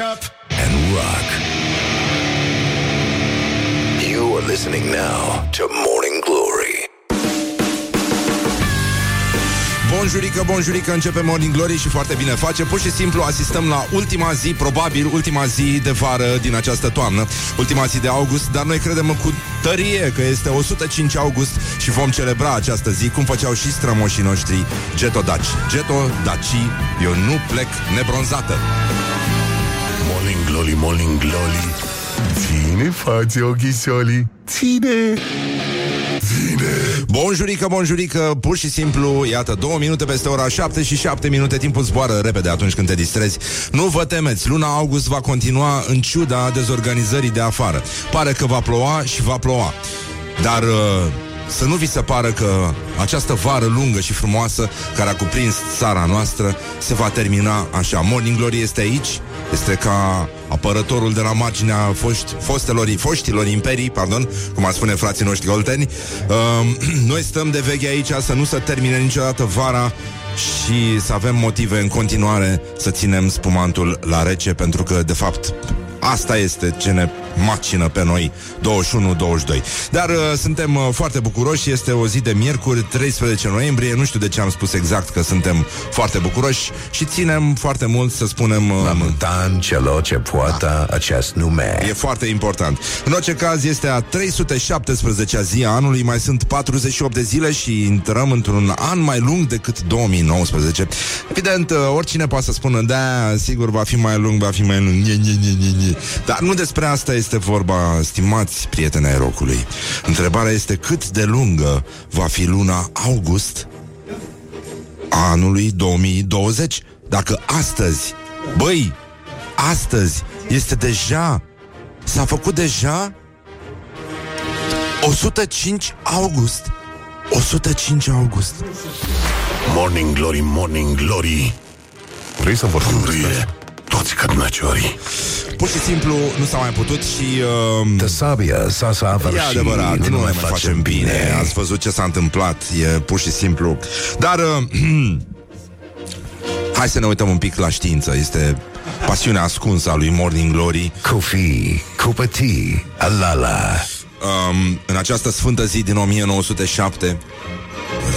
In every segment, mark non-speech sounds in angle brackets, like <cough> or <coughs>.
up and rock. You are listening now to Morning Glory. Bonjurică, bonjurică, începe Morning Glory și foarte bine face. Pur și simplu asistăm la ultima zi, probabil ultima zi de vară din această toamnă, ultima zi de august, dar noi credem cu tărie că este 105 august și vom celebra această zi, cum făceau și strămoșii noștri Geto Daci. Geto Daci, eu nu plec nebronzată. Morning Glory, Morning Glory. Ține față ochisoli. Ține. Ține. Bonjurică, bonjurică, pur și simplu, iată, două minute peste ora 7 și 7 minute, timpul zboară repede atunci când te distrezi. Nu vă temeți, luna august va continua în ciuda dezorganizării de afară. Pare că va ploua și va ploua. Dar uh, să nu vi se pară că această vară lungă și frumoasă care a cuprins țara noastră se va termina așa. Morning Glory este aici, este ca apărătorul de la marginea foști, fostelor, foștilor imperii, pardon, cum ar spune frații noștri golteni. Uh, <clears throat> noi stăm de veche aici să nu se termine niciodată vara și să avem motive în continuare să ținem spumantul la rece, pentru că, de fapt, Asta este ce ne macină pe noi 21-22 Dar uh, suntem uh, foarte bucuroși Este o zi de miercuri, 13 noiembrie Nu știu de ce am spus exact că suntem foarte bucuroși Și ținem foarte mult să spunem uh, Momentan celor ce poartă acest nume. E foarte important. În orice caz, este a 317-a zi a anului, mai sunt 48 de zile și intrăm într-un an mai lung decât 2019. Evident, uh, oricine poate să spună, da, sigur, va fi mai lung, va fi mai lung, nye, nye, nye, nye, nye. Dar nu despre asta este vorba, stimați prieteni ai rocului. Întrebarea este cât de lungă va fi luna august a anului 2020. Dacă astăzi, băi, astăzi este deja, s-a făcut deja 105 august. 105 august. Morning Glory, Morning Glory. Vrei să vorbim despre Purie toți cărnăciorii. Pur și simplu nu s-a mai putut și... Uh, De sabia s-a să E adevărat, nu, nu mai facem bine. Ați văzut ce s-a întâmplat, e pur și simplu. Dar uh, <clears throat> hai să ne uităm un pic la știință. Este pasiunea ascunsă a lui Morning Glory. Coffee, cupătii, alala. Um, în această sfântă zi din 1907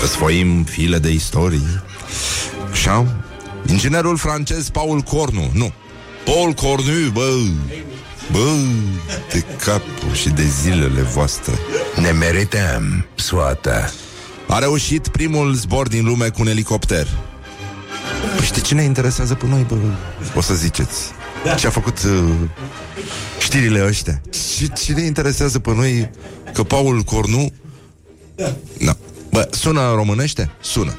răsfoim file de istorie. Așa? Inginerul francez Paul Cornu, nu, Paul Cornu, bă, bă, de capul și de zilele voastre. Ne merităm soata. A reușit primul zbor din lume cu un elicopter. Păi știi ce ne interesează pe noi, bă? O să ziceți. Ce a făcut uh, știrile ăștia? Și ce ne interesează pe noi că Paul Cornu... Da. Bă, sună în românește? Sună.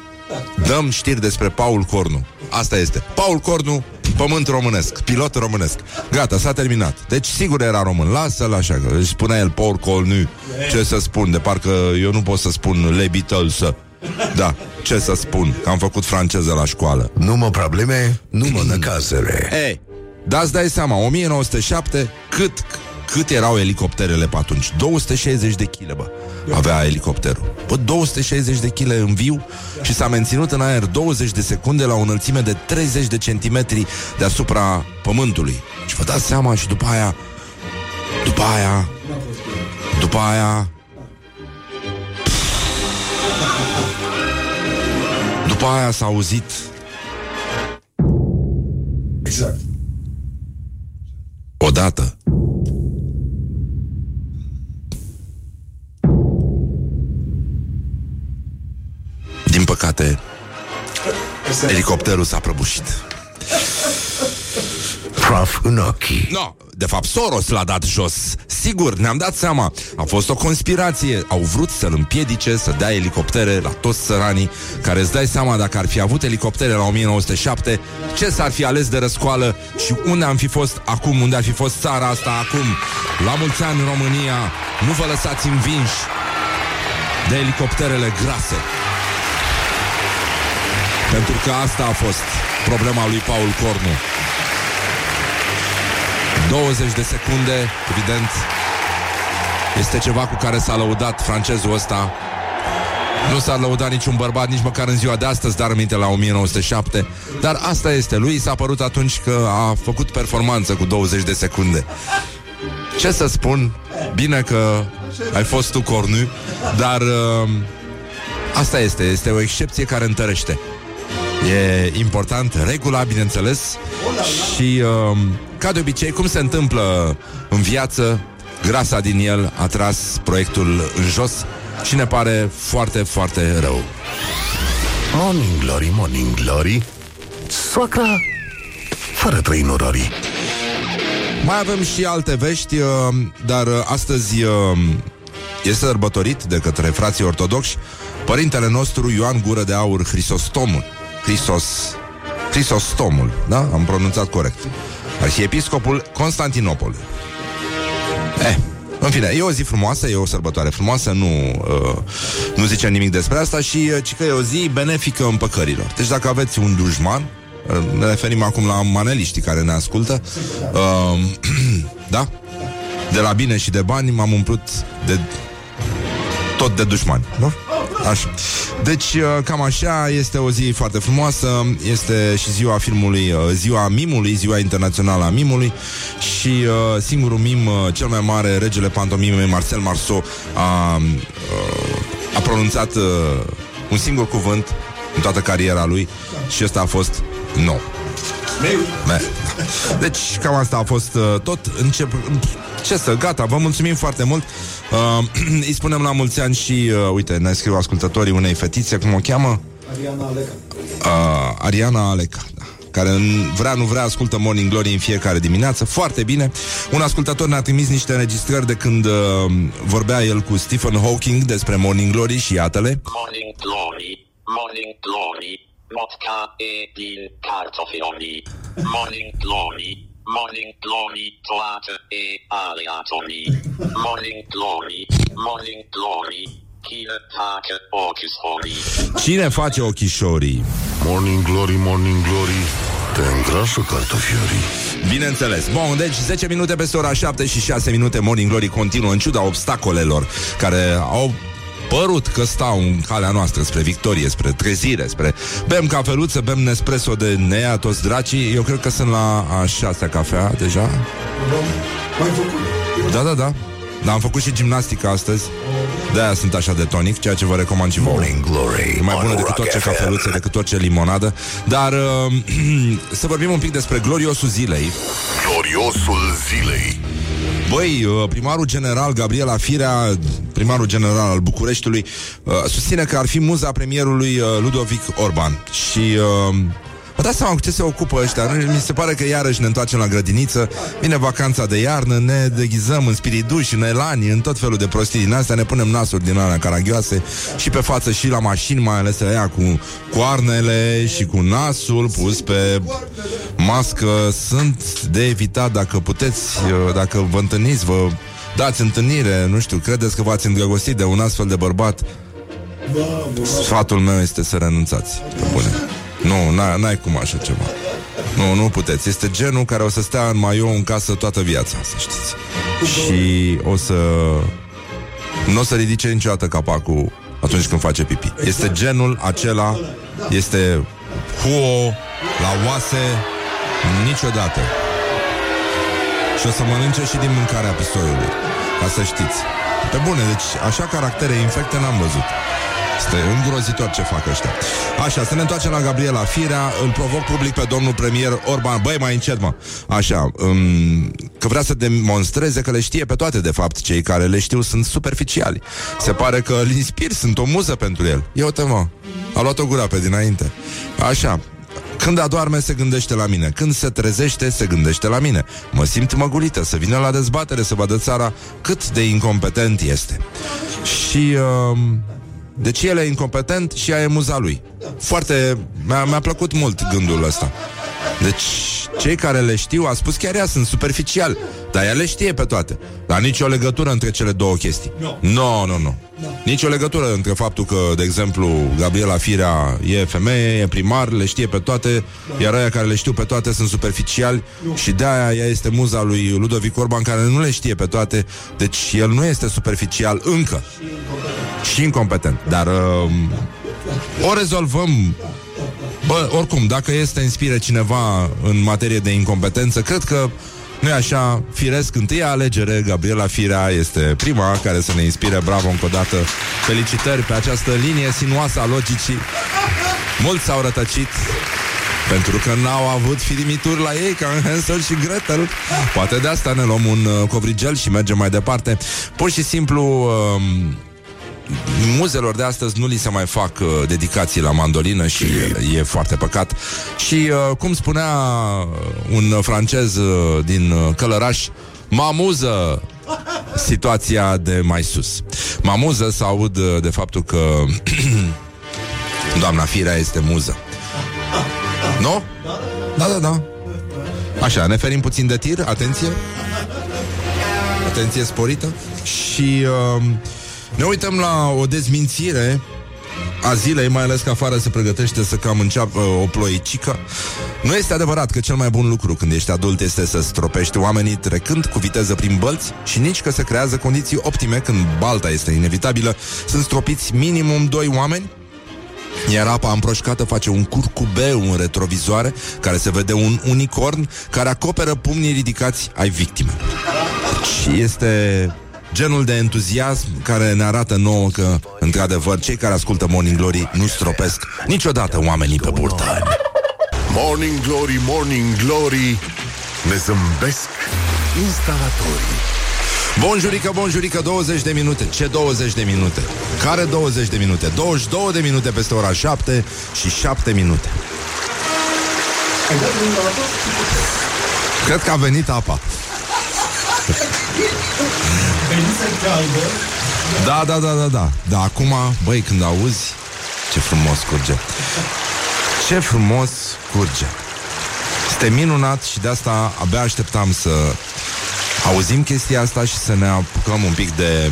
Dăm știri despre Paul Cornu. Asta este. Paul Cornu, pământ românesc, pilot românesc. Gata, s-a terminat. Deci sigur era român. Lasă-l așa, că își spunea el Paul Cornu. Ce să spun, de parcă eu nu pot să spun Le Beatles. Da, ce să spun, că am făcut franceză la școală. Nu mă probleme, nu mă năcazere. <clears throat> Ei, da, îți dai seama, 1907, cât, cât erau elicopterele pe atunci? 260 de kg, bă, avea elicopterul. Bă, 260 de kg în viu și s-a menținut în aer 20 de secunde la o înălțime de 30 de centimetri deasupra pământului. Și vă dați seama și după aia, după aia, după aia, după aia s-a auzit Exact. odată Din păcate Elicopterul s-a prăbușit. Praf în ochii. No, de fapt Soros l-a dat jos. Sigur, ne-am dat seama. A fost o conspirație. Au vrut să-l împiedice să dea elicoptere la toți săranii Care îți dai seama dacă ar fi avut elicoptere la 1907 Ce s-ar fi ales de răscoală Și unde am fi fost acum Unde ar fi fost țara asta acum. La mulți ani în România Nu vă lăsați învinși De elicopterele grase Pentru că asta a fost Problema lui Paul Cornu 20 de secunde, evident, este ceva cu care s-a lăudat francezul ăsta. Nu s-a lăudat niciun bărbat nici măcar în ziua de astăzi, dar aminte la 1907. Dar asta este, lui s-a părut atunci că a făcut performanță cu 20 de secunde. Ce să spun? Bine că ai fost tu cornu, dar uh, asta este, este o excepție care întărește. E important, regula, bineînțeles. Și uh, ca de obicei, cum se întâmplă în viață Grasa din el a tras proiectul în jos Și ne pare foarte, foarte rău. Morning glory, morning glory. Soacra Fără trei nororii. Mai avem și alte vești uh, Dar uh, astăzi uh, este sărbătorit de către frații ortodoxi Părintele nostru Ioan Gură de Aur Hristostomul Hristos Crisostomul, da? Am pronunțat corect. Arhiepiscopul Constantinopol. Eh, în fine, e o zi frumoasă, e o sărbătoare frumoasă, nu, uh, nu zicem nimic despre asta și uh, ci că e o zi benefică împăcărilor. Deci dacă aveți un dușman, uh, ne referim acum la maneliștii care ne ascultă, uh, <clears throat> da? De la bine și de bani m-am umplut de tot de dușmani, nu? Așa. Deci, uh, cam așa, este o zi foarte frumoasă, este și ziua filmului, uh, ziua mimului, ziua internațională a mimului și uh, singurul mim, uh, cel mai mare, regele pantomimei, Marcel Marceau, a, uh, a pronunțat uh, un singur cuvânt în toată cariera lui și ăsta a fost no. Me. Deci, cam asta a fost uh, tot. Încep, ce să, gata, vă mulțumim foarte mult. Uh, <clears throat> îi spunem la mulți ani și, uh, uite, ne scriu ascultătorii unei fetițe, cum o cheamă? Ariana Aleca. Uh, Ariana Aleca, da care vrea, nu vrea, ascultă Morning Glory în fiecare dimineață, foarte bine. Un ascultător ne-a trimis niște înregistrări de când uh, vorbea el cu Stephen Hawking despre Morning Glory și iată-le. Morning Glory, Morning Glory, vodka e din cartofioni. Morning Glory, Morning Glory, toată e aleatorii. Morning Glory, Morning Glory, cine face ochișorii. Cine face ochișorii? Morning glory, morning glory Te îngrașă cartofiorii Bineînțeles. Bun, deci 10 minute peste ora 7 și 6 minute Morning Glory continuă în ciuda obstacolelor care au părut că stau în calea noastră spre victorie, spre trezire, spre bem cafeluță, bem Nespresso de nea, toți dracii. Eu cred că sunt la a șasea cafea deja. Mai făcut. Da, da, da. Dar am făcut și gimnastică astăzi. De-aia sunt așa de tonic, ceea ce vă recomand și vouă. Morning Glory E mai on bună decât Rock orice FM. cafeluță, decât orice limonadă. Dar uh, <clears throat> să vorbim un pic despre gloriosul zilei. Gloriosul zilei Băi, uh, primarul general Gabriela Firea, primarul general al Bucureștiului, uh, susține că ar fi muza premierului uh, Ludovic Orban. Și uh, vă dați seama cu ce se ocupă ăștia. Nu? Mi se pare că iarăși ne întoarcem la grădiniță, vine vacanța de iarnă, ne deghizăm în spiriduși, în elani, în tot felul de prostii din astea, ne punem nasuri din alea caragioase și pe față și la mașini, mai ales aia cu coarnele și cu nasul pus pe mască. Sunt de evitat dacă puteți, uh, dacă vă întâlniți, vă dați întâlnire, nu știu, credeți că v-ați îndrăgostit de un astfel de bărbat, sfatul meu este să renunțați. Pe bune. Nu, n-ai, n-ai cum așa ceva. Nu, nu puteți. Este genul care o să stea în maiou în casă toată viața, să știți. Și o să... Nu o să ridice niciodată capacul atunci când face pipi. Este genul acela, este huo la oase niciodată. Și o să mănânce și din mâncarea pisoiului, ca să știți. Pe bune, deci așa caractere infecte n-am văzut. Este îngrozitor ce fac ăștia. Așa, să ne întoarcem la Gabriela Firea. Îl provoc public pe domnul premier Orban. Băi, mai încet, mă. Așa, um, că vrea să demonstreze că le știe pe toate, de fapt. Cei care le știu sunt superficiali. Se pare că îl inspir, sunt o muză pentru el. Ia uite, mă. A luat-o gura pe dinainte. Așa, când adorme, se gândește la mine. Când se trezește, se gândește la mine. Mă simt măgulită să vină la dezbatere să vadă țara cât de incompetent este. Și... Uh, deci el e incompetent și ea e muza lui. Foarte... Mi-a, mi-a plăcut mult gândul ăsta. Deci Cei care le știu, a spus chiar ea, sunt superficial. Dar ea le știe pe toate. Dar nicio legătură între cele două chestii. Nu. Nu, nu, nu. Nici o legătură între faptul că, de exemplu, Gabriela Firea e femeie, e primar, le știe pe toate, iar aia care le știu pe toate sunt superficiali și de-aia ea este muza lui Ludovic Orban, care nu le știe pe toate, deci el nu este superficial încă. Și incompetent. Dar um, o rezolvăm Bă, oricum, dacă este inspire cineva în materie de incompetență, cred că nu e așa, firesc întâia alegere, Gabriela Firea este prima care să ne inspire, bravo încă o dată, felicitări pe această linie sinuoasă a logicii. Mulți s-au rătăcit pentru că n-au avut firimituri la ei ca în Hansel și Gretel. Poate de asta ne luăm un uh, covrigel și mergem mai departe. Pur și simplu... Uh, muzelor de astăzi nu li se mai fac uh, dedicații la mandolină și e, e foarte păcat. Și uh, cum spunea un francez uh, din uh, Călăraș, mă amuză situația de mai sus. Mă amuză să aud uh, de faptul că <clears throat> doamna Firea este muză. Nu? Da, da, da. Așa, ne ferim puțin de tir, atenție. Atenție sporită. Și uh, ne uităm la o dezmințire a zilei, mai ales că afară se pregătește să cam înceapă o ploicică. Nu este adevărat că cel mai bun lucru când ești adult este să stropești oamenii trecând cu viteză prin bălți și nici că se creează condiții optime când balta este inevitabilă. Sunt stropiți minimum doi oameni iar apa împroșcată face un curcubeu în retrovizoare care se vede un unicorn care acoperă pumnii ridicați ai victimei. Și este genul de entuziasm care ne arată nouă că, într-adevăr, cei care ascultă Morning Glory nu stropesc niciodată oamenii pe burtă. Morning Glory, Morning Glory Ne zâmbesc instalatorii Bonjurică, bonjurică, 20 de minute Ce 20 de minute? Care 20 de minute? 22 de minute peste ora 7 și 7 minute Ai dat drumul la apă? Cred că a venit apa Venise caldă. Da, da, da, da, da Da, acum, băi, când auzi Ce frumos curge Ce frumos curge Este minunat și de asta abia așteptam să auzim chestia asta și să ne apucăm un pic de...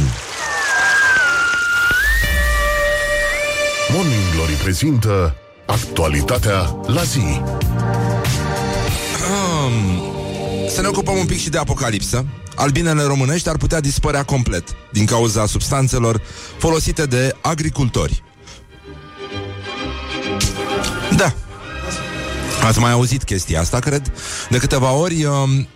Morning Glory prezintă Actualitatea la zi Să ne ocupăm un pic și de apocalipsă. Albinele românești ar putea dispărea complet din cauza substanțelor folosite de agricultori. Da. Ați mai auzit chestia asta, cred, de câteva ori. Um,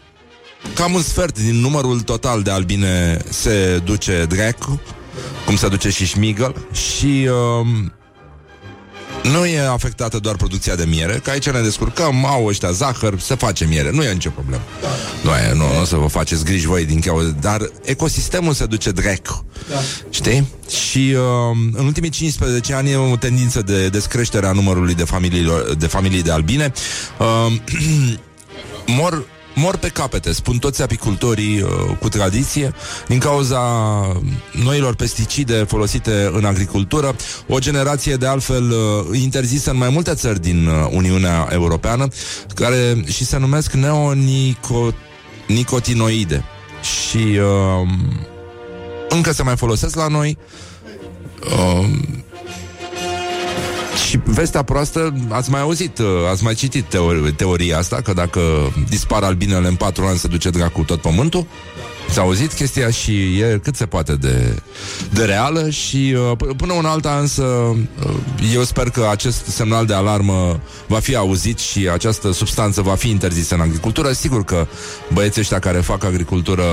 cam un sfert din numărul total de albine se duce dracu, cum se duce și șmigăl, și um, nu e afectată doar producția de miere, că aici ne descurcăm, au ăștia zahăr, se face miere, nu e nicio problemă. Nu, e, nu, nu o să vă faceți griji voi din cauza, dar ecosistemul se duce dracu. Da. Știi? Și uh, în ultimii 15 ani e o tendință de descreștere a numărului de familii de, familii de albine. Uh, <clears throat> mor mor pe capete, spun toți apicultorii uh, cu tradiție, din cauza noilor pesticide folosite în agricultură, o generație de altfel uh, interzisă în mai multe țări din uh, Uniunea Europeană, care și se numesc neonicotinoide. Și uh, încă se mai folosesc la noi. Uh, și vestea proastă, ați mai auzit, uh, ați mai citit teori- teoria asta, că dacă dispar albinele în patru ani se duce dracu tot pământul? S-a auzit chestia și e cât se poate de, de reală și uh, p- până una alta însă uh, eu sper că acest semnal de alarmă va fi auzit și această substanță va fi interzisă în agricultură. Sigur că băieții ăștia care fac agricultură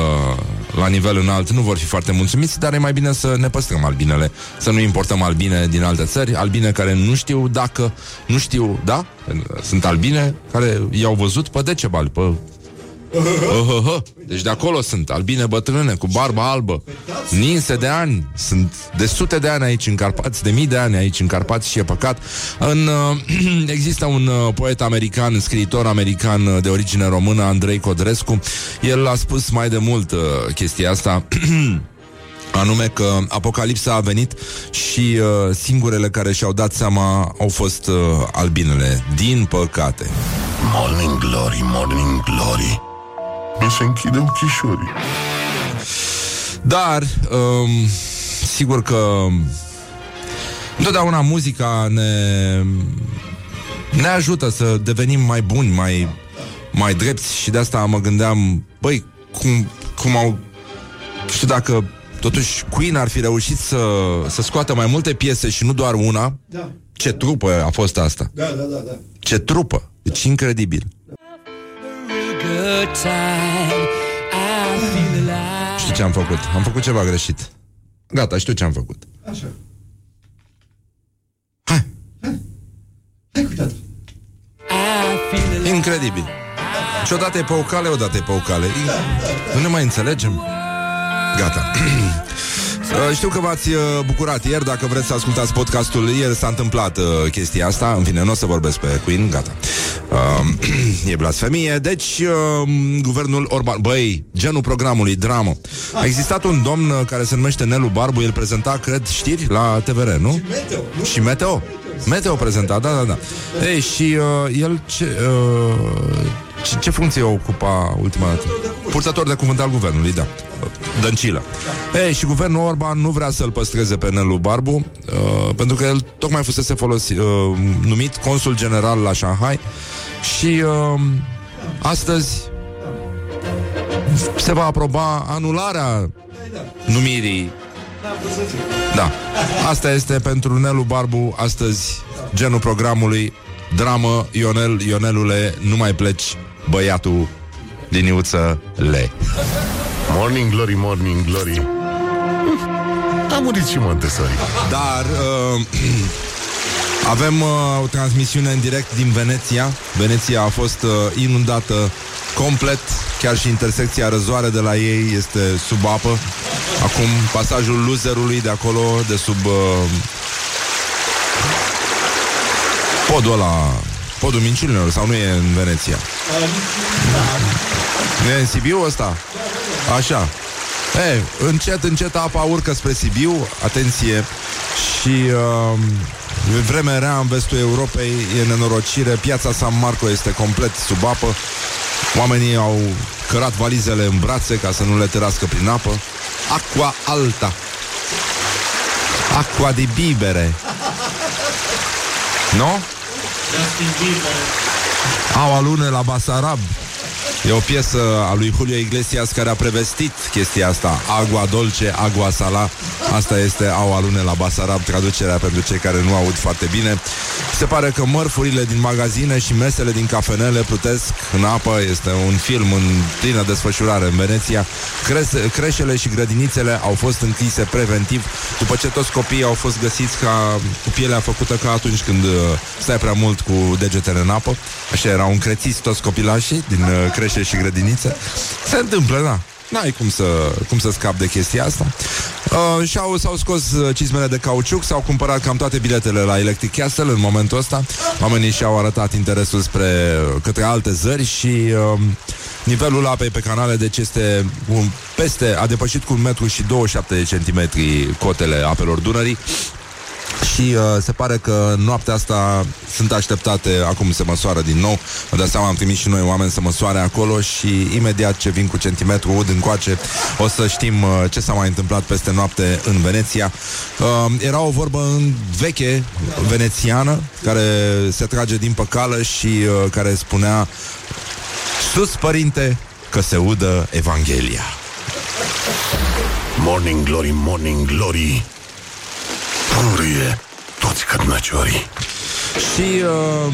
la nivel înalt nu vor fi foarte mulțumiți, dar e mai bine să ne păstrăm albinele, să nu importăm albine din alte țări, albine care nu știu dacă, nu știu, da? Sunt albine care i-au văzut pe Decebal, pe Uh-huh. Deci de acolo sunt albine bătrâne cu barba albă Ninse de ani Sunt de sute de ani aici în Carpați De mii de ani aici în Carpați și e păcat în, uh, <clears throat> Există un uh, poet american Scriitor american uh, de origine română Andrei Codrescu El a spus mai de mult uh, chestia asta <clears throat> Anume că apocalipsa a venit și uh, singurele care și-au dat seama au fost uh, albinele. Din păcate. Morning Glory, Morning Glory Mi se închide ochișorii Dar, um, sigur că întotdeauna muzica ne, ne ajută să devenim mai buni, mai, mai drepți și de asta mă gândeam, băi, cum, cum au... știu dacă totuși Queen ar fi reușit să, să scoată mai multe piese și nu doar una, Da. ce trupă a fost asta. Da, da, da, da. Ce trupă. Deci incredibil. good Știu ce am făcut. Am făcut ceva greșit. Gata, știu ce am făcut. Așa. Hai, Hai cu tata. I feel alive. incredibil. Și odată e pe o cale, odată e pe o cale. Nu ne mai înțelegem? Gata. <clears throat> Uh, Știu că v-ați uh, bucurat ieri Dacă vreți să ascultați podcastul. Ieri s-a întâmplat uh, chestia asta. În fine, nu o să vorbesc pe Queen, gata. Uh, <clears throat> E blasfemie. Deci, uh, guvernul Orban Băi, genul programului, dramă. A existat un domn uh, care se numește Nelu Barbu. El prezenta, cred, știri la TVR, nu? Meteo, nu? Și Meteo. Meteo prezenta, da, da, da. Ei, și uh, el ce, uh, ce, ce funcție ocupa ultima dată? Purtător de cuvânt al guvernului, da Dăncilă Ei, și guvernul Orban nu vrea să-l păstreze pe Nelu Barbu uh, Pentru că el tocmai fusese folosi, uh, numit consul general la Shanghai Și uh, astăzi se va aproba anularea numirii da. Asta este pentru Nelu Barbu astăzi genul programului Dramă, Ionel, Ionelule, nu mai pleci, băiatul liniuță le. Morning Glory, Morning Glory Hm, A murit și Montessori Dar uh, <clears throat> avem uh, o transmisiune în direct din Veneția. Veneția a fost uh, inundată complet, chiar și intersecția răzoare de la ei este sub apă. Acum pasajul loserului de acolo, de sub uh, podul ăla, podul minciunilor, sau nu e în Veneția? Nu e în Sibiu ăsta? Așa. E, încet, încet apa urcă spre Sibiu, atenție, și uh, vreme rea în vestul Europei, e nenorocire, piața San Marco este complet sub apă, oamenii au cărat valizele în brațe ca să nu le tărască prin apă. Aqua alta. Aqua di bibere. Nu? Au alune la Basarab. E o piesă a lui Julio Iglesias care a prevestit chestia asta. Agua dolce, agua sala. Asta este Au alune la Basarab, traducerea pentru cei care nu aud foarte bine. Se pare că mărfurile din magazine și mesele din cafenele plutesc în apă. Este un film în plină desfășurare în Veneția. Crese, creșele și grădinițele au fost închise preventiv după ce toți copiii au fost găsiți ca cu pielea făcută ca atunci când uh, stai prea mult cu degetele în apă. Așa erau încrețiți toți copilașii din uh, crește și grădinițe. Se întâmplă, da. N-ai cum să, cum să scap de chestia asta. Uh, și-au, s-au scos uh, cizmele de cauciuc, s-au cumpărat cam toate biletele la Electric Castle în momentul ăsta. Oamenii și-au arătat interesul spre către alte zări și uh, nivelul apei pe canale deci este un, peste, a depășit cu un metru și 27 de centimetri cotele apelor Dunării. Și uh, se pare că noaptea asta sunt așteptate, acum se măsoară din nou, vă dați seama, am trimis și noi oameni să măsoare acolo și imediat ce vin cu centimetru ud încoace, o să știm uh, ce s-a mai întâmplat peste noapte în Veneția. Uh, era o vorbă în veche venețiană, care se trage din păcală și uh, care spunea Sus, părinte, că se udă Evanghelia. Morning Glory, Morning Glory Purie toți cărnăciorii Și, uh,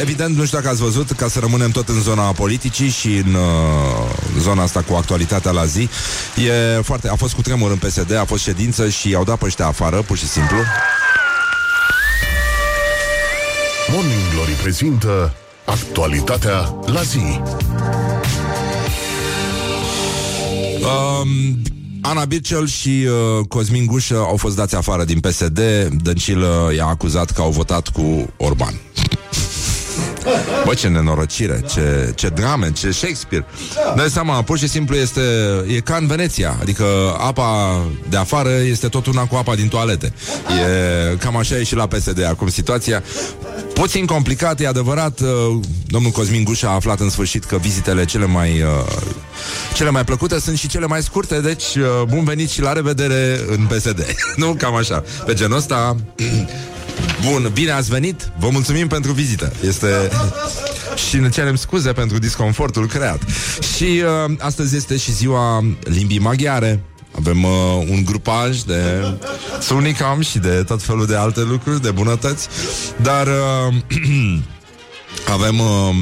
evident, nu știu dacă ați văzut, ca să rămânem tot în zona politicii și în uh, zona asta cu actualitatea la zi, e foarte, a fost cu tremur în PSD, a fost ședință și i-au dat pe ăștia afară, pur și simplu. Morning Glory prezintă Actualitatea la zi Um, Ana Bircel și uh, Cosmin Gușă au fost dați afară din PSD. Dăncilă i-a acuzat că au votat cu Orban. Bă, ce nenorocire, ce, ce drame, ce Shakespeare. Dai seama, pur și simplu este, e ca în Veneția, adică apa de afară este tot una cu apa din toalete. E, cam așa e și la PSD acum situația. Puțin complicat, e adevărat, uh, domnul Cosmin Gușa a aflat în sfârșit că vizitele cele mai, uh, cele mai plăcute sunt și cele mai scurte, deci uh, bun venit și la revedere în PSD. <laughs> nu, cam așa. Pe genul ăsta... Bun, bine ați venit, vă mulțumim pentru vizită. Este... și ne cerem scuze pentru disconfortul creat. Și uh, astăzi este și ziua limbii maghiare. Avem uh, un grupaj de sunicam și de tot felul de alte lucruri, de bunătăți. Dar uh, <clears throat> avem... Uh,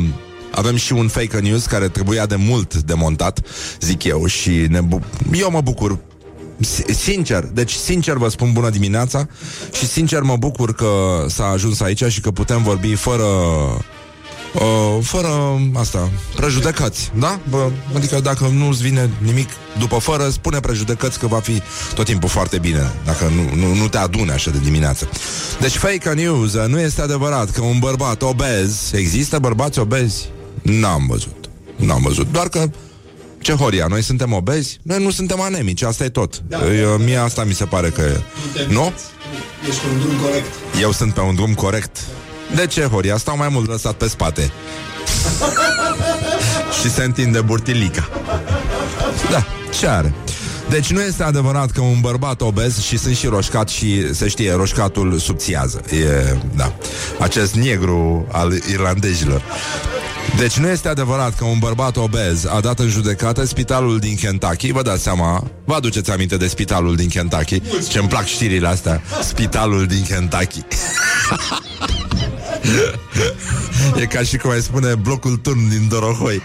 avem și un fake news care trebuia de mult demontat, zic eu, și ne bu- eu mă bucur Sincer, deci sincer vă spun bună dimineața și sincer mă bucur că s-a ajuns aici și că putem vorbi fără Uh, fără asta, prejudecăți, da? Bă, adică dacă nu-ți vine nimic după fără, spune prejudecăți că va fi tot timpul foarte bine, dacă nu, nu, nu te adune așa de dimineață. Deci fake news, nu este adevărat că un bărbat obez, există bărbați obezi? N-am văzut, n-am văzut, doar că ce horia, noi suntem obezi? Noi nu suntem anemici, asta e tot. Da. Eu, mie asta mi se pare că e. Nu? Ești pe un drum corect. Eu sunt pe un drum corect. De ce, Horia? Stau mai mult lăsat pe spate. <laughs> și se întinde burtilica. Da, ce are? Deci nu este adevărat că un bărbat obez și sunt și roșcat și se știe, roșcatul subțiază. E, da. Acest negru al irlandezilor. Deci nu este adevărat că un bărbat obez a dat în judecată spitalul din Kentucky. Vă dați seama, vă aduceți aminte de spitalul din Kentucky? Ce îmi plac știrile astea. Spitalul din Kentucky. <laughs> <laughs> e ca și cum ai spune blocul turn din Dorohoi.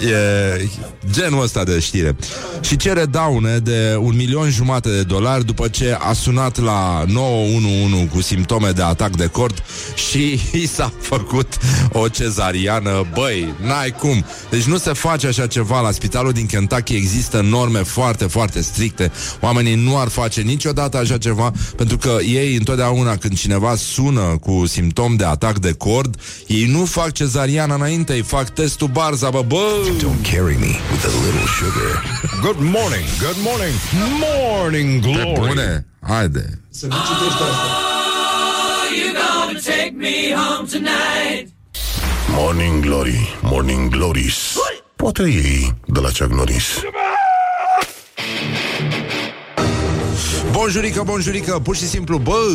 E genul ăsta de știre. Și cere daune de un milion jumate de dolari după ce a sunat la 911 cu simptome de atac de cord și i s-a făcut o cezariană. Băi, n-ai cum. Deci nu se face așa ceva la spitalul din Kentucky. Există norme foarte, foarte stricte. Oamenii nu ar face niciodată așa ceva pentru că ei întotdeauna când cineva sună cu simptom de atac de cord, ei nu fac cezariana înainte, îi fac testul barza, bă, bă! Don't carry me with a little sugar. Good morning, good morning, morning Pe glory. bune, haide! Să nu citești asta. Morning glory, morning glories. Poate ei de la Chuck Norris. Bonjurică, bonjurică, pur și simplu, bă!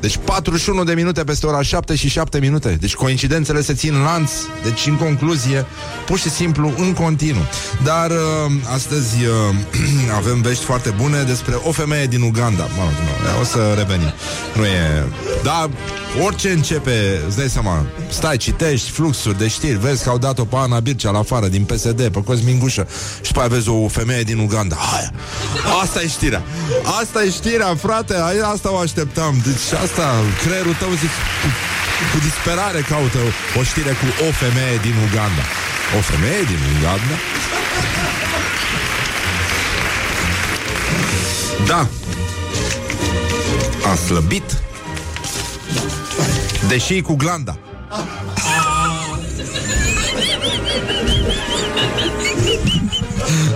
Deci 41 de minute peste ora 7 și 7 minute. Deci coincidențele se țin în lanț. Deci în concluzie, pur și simplu în continuu. Dar uh, astăzi uh, <clears throat> avem vești foarte bune despre o femeie din Uganda. Mă, nu, o să revenim. Nu e... Dar orice începe, îți dai seama, stai, citești fluxuri de știri, vezi că au dat-o pe Ana Bircea la afară din PSD, pe Cosmin Gușă, și după aia vezi o femeie din Uganda. Aia, asta e știrea. Asta e știrea, frate, aia, asta o așteptam. Deci asta, creierul tău, zic, cu, cu disperare caută o știre cu o femeie din Uganda. O femeie din Uganda? Da. A slăbit Deși e cu glanda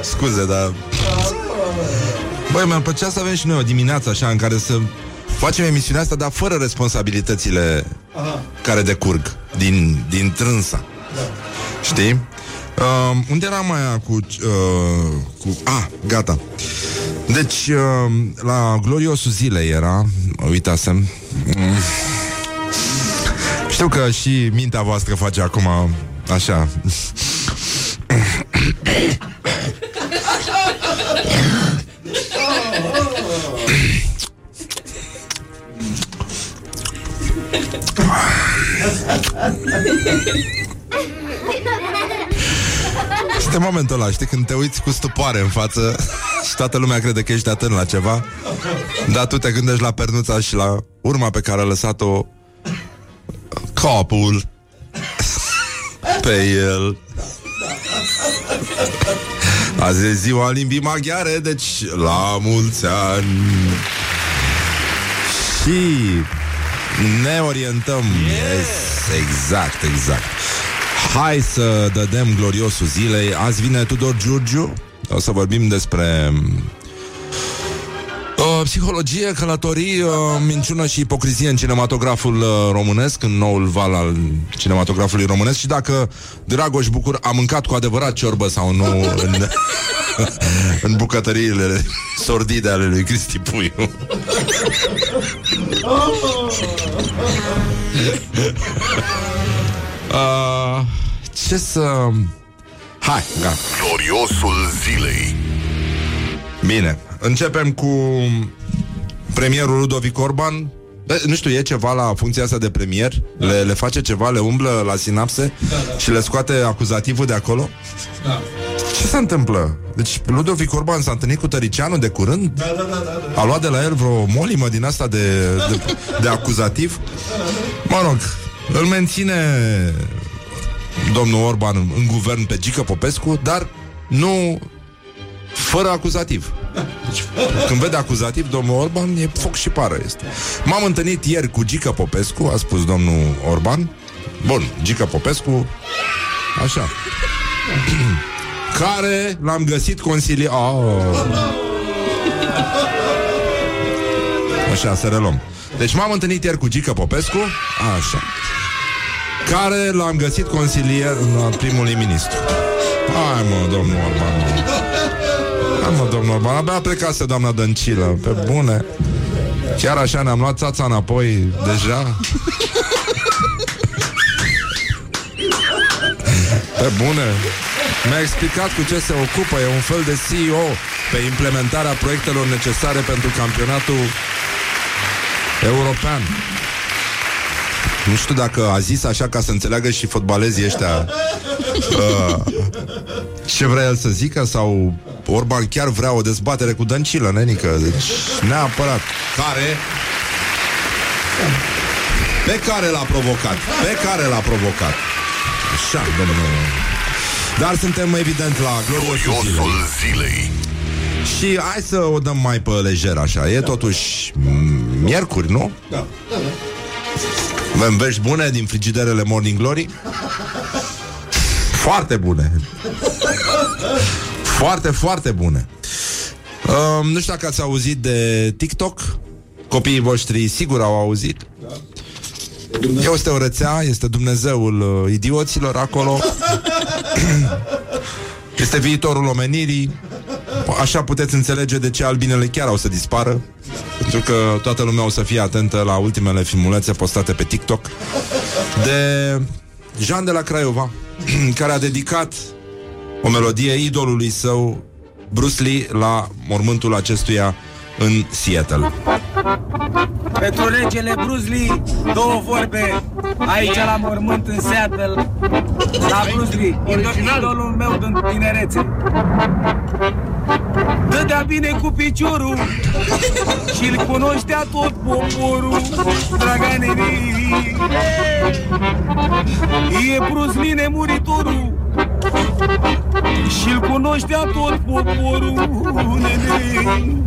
Scuze, dar Băi, mi-ar plăcea să avem și noi o dimineață așa În care să facem emisiunea asta Dar fără responsabilitățile Aha. Care decurg din, din trânsa Știi? Uh, unde era mai aia cu... Uh, cu ah, gata Deci, uh, la gloriosul zilei era Uitasem mm. Știu că și mintea voastră face acum Așa Este momentul ăla, știi, când te uiți cu stupoare în față Și toată lumea crede că ești atent la ceva Dar tu te gândești la pernuța și la urma pe care a lăsat-o Capul Pe el. Azi e ziua limbii maghiare Deci la mulți ani. Și ne orientăm. Yes, Exact, exact Hai să dădem gloriosul zilei. Azi vine Tudor Giurgiu. O să vorbim despre Uh, psihologie, călătorii, uh, minciună și ipocrizie în cinematograful uh, românesc, în noul val al cinematografului românesc și dacă Dragoș Bucur a mâncat cu adevărat ciorbă sau nu în, <laughs> în bucătăriile sordide ale lui Cristi Puiu. <laughs> <laughs> uh, ce să... Hai, gata. Gloriosul zilei. Bine, începem cu premierul Ludovic Orban. Bă, nu știu, e ceva la funcția asta de premier? Le, le face ceva, le umblă la sinapse și le scoate acuzativul de acolo? Da. Ce se întâmplă? Deci Ludovic Orban s-a întâlnit cu Tăricianu de curând? Da, da, da, da, da. A luat de la el vreo molimă din asta de, de, de acuzativ? Mă rog, îl menține domnul Orban în guvern pe Gică Popescu, dar nu fără acuzativ. Deci, când vede acuzativ, domnul Orban e foc și pară este. M-am întâlnit ieri cu Gică Popescu, a spus domnul Orban. Bun, Gică Popescu, așa. <clears throat> care l-am găsit consilier... Oh. Așa, să reluăm. Deci m-am întâlnit ieri cu Gică Popescu, așa, care l-am găsit consilier în primul ministru. Hai mă, domnul Orban. Hai mă, domnul Orban. Abia plecase doamna Dăncilă, pe bune. Chiar așa ne-am luat țața înapoi deja. Pe bune. Mi-a explicat cu ce se ocupă. E un fel de CEO pe implementarea proiectelor necesare pentru campionatul european. Nu știu dacă a zis așa ca să înțeleagă și fotbalezii ăștia uh, ce vrea el să zică sau Orban chiar vrea o dezbatere cu Dăncilă, nenică. Deci, neapărat. Care pe care l-a provocat. Pe care l-a provocat. Așa, domnul. Dar suntem evident la gloriosul zilei. Gloriosul zilei. Și hai să o dăm mai pe lejer așa. E totuși m- miercuri, nu? Da. Avem vești bune din frigiderele Morning Glory? Foarte bune. Foarte, foarte bune. Um, nu știu dacă ați auzit de TikTok. Copiii voștri sigur au auzit. Este o rețea, este Dumnezeul uh, idioților acolo. <coughs> este viitorul omenirii. Așa puteți înțelege de ce albinele chiar au să dispară. Pentru că toată lumea o să fie atentă la ultimele filmulețe postate pe TikTok de Jean de la Craiova, <coughs> care a dedicat o melodie idolului său, Bruce Lee, la mormântul acestuia în Seattle. Pentru regele Bruce Lee, două vorbe. Aici la mormânt în Seattle. La Bruce Lee idol- Idolul meu din tinerețe. Dădea bine cu piciorul Și-l cunoștea tot poporul Draganerii E Bruce Lee nemuritorul Și-l cunoștea tot poporul nene.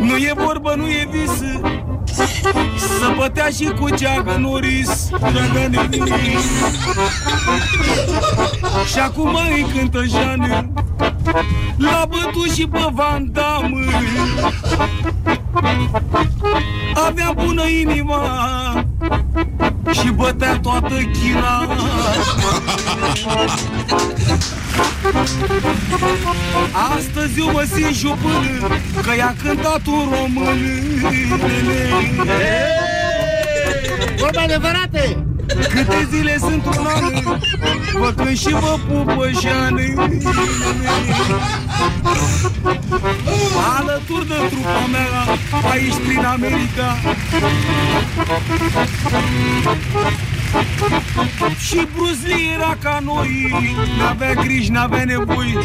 Nu e vorbă, nu e vis. Să bătea și cu ceagă noris Dragane Și acum îi cântă Jeanne L-a bătut și pe Van Damme Avea bună inima Și bătea toată China Astăzi eu mă simt jupân Că i-a cântat un român Vorba adevărate! Câte zile sunt un an Vă când și vă pupă Jeanne Alături de trupa mea Aici prin America Și Bruce Lee era ca noi N-avea griji, n-avea nevoi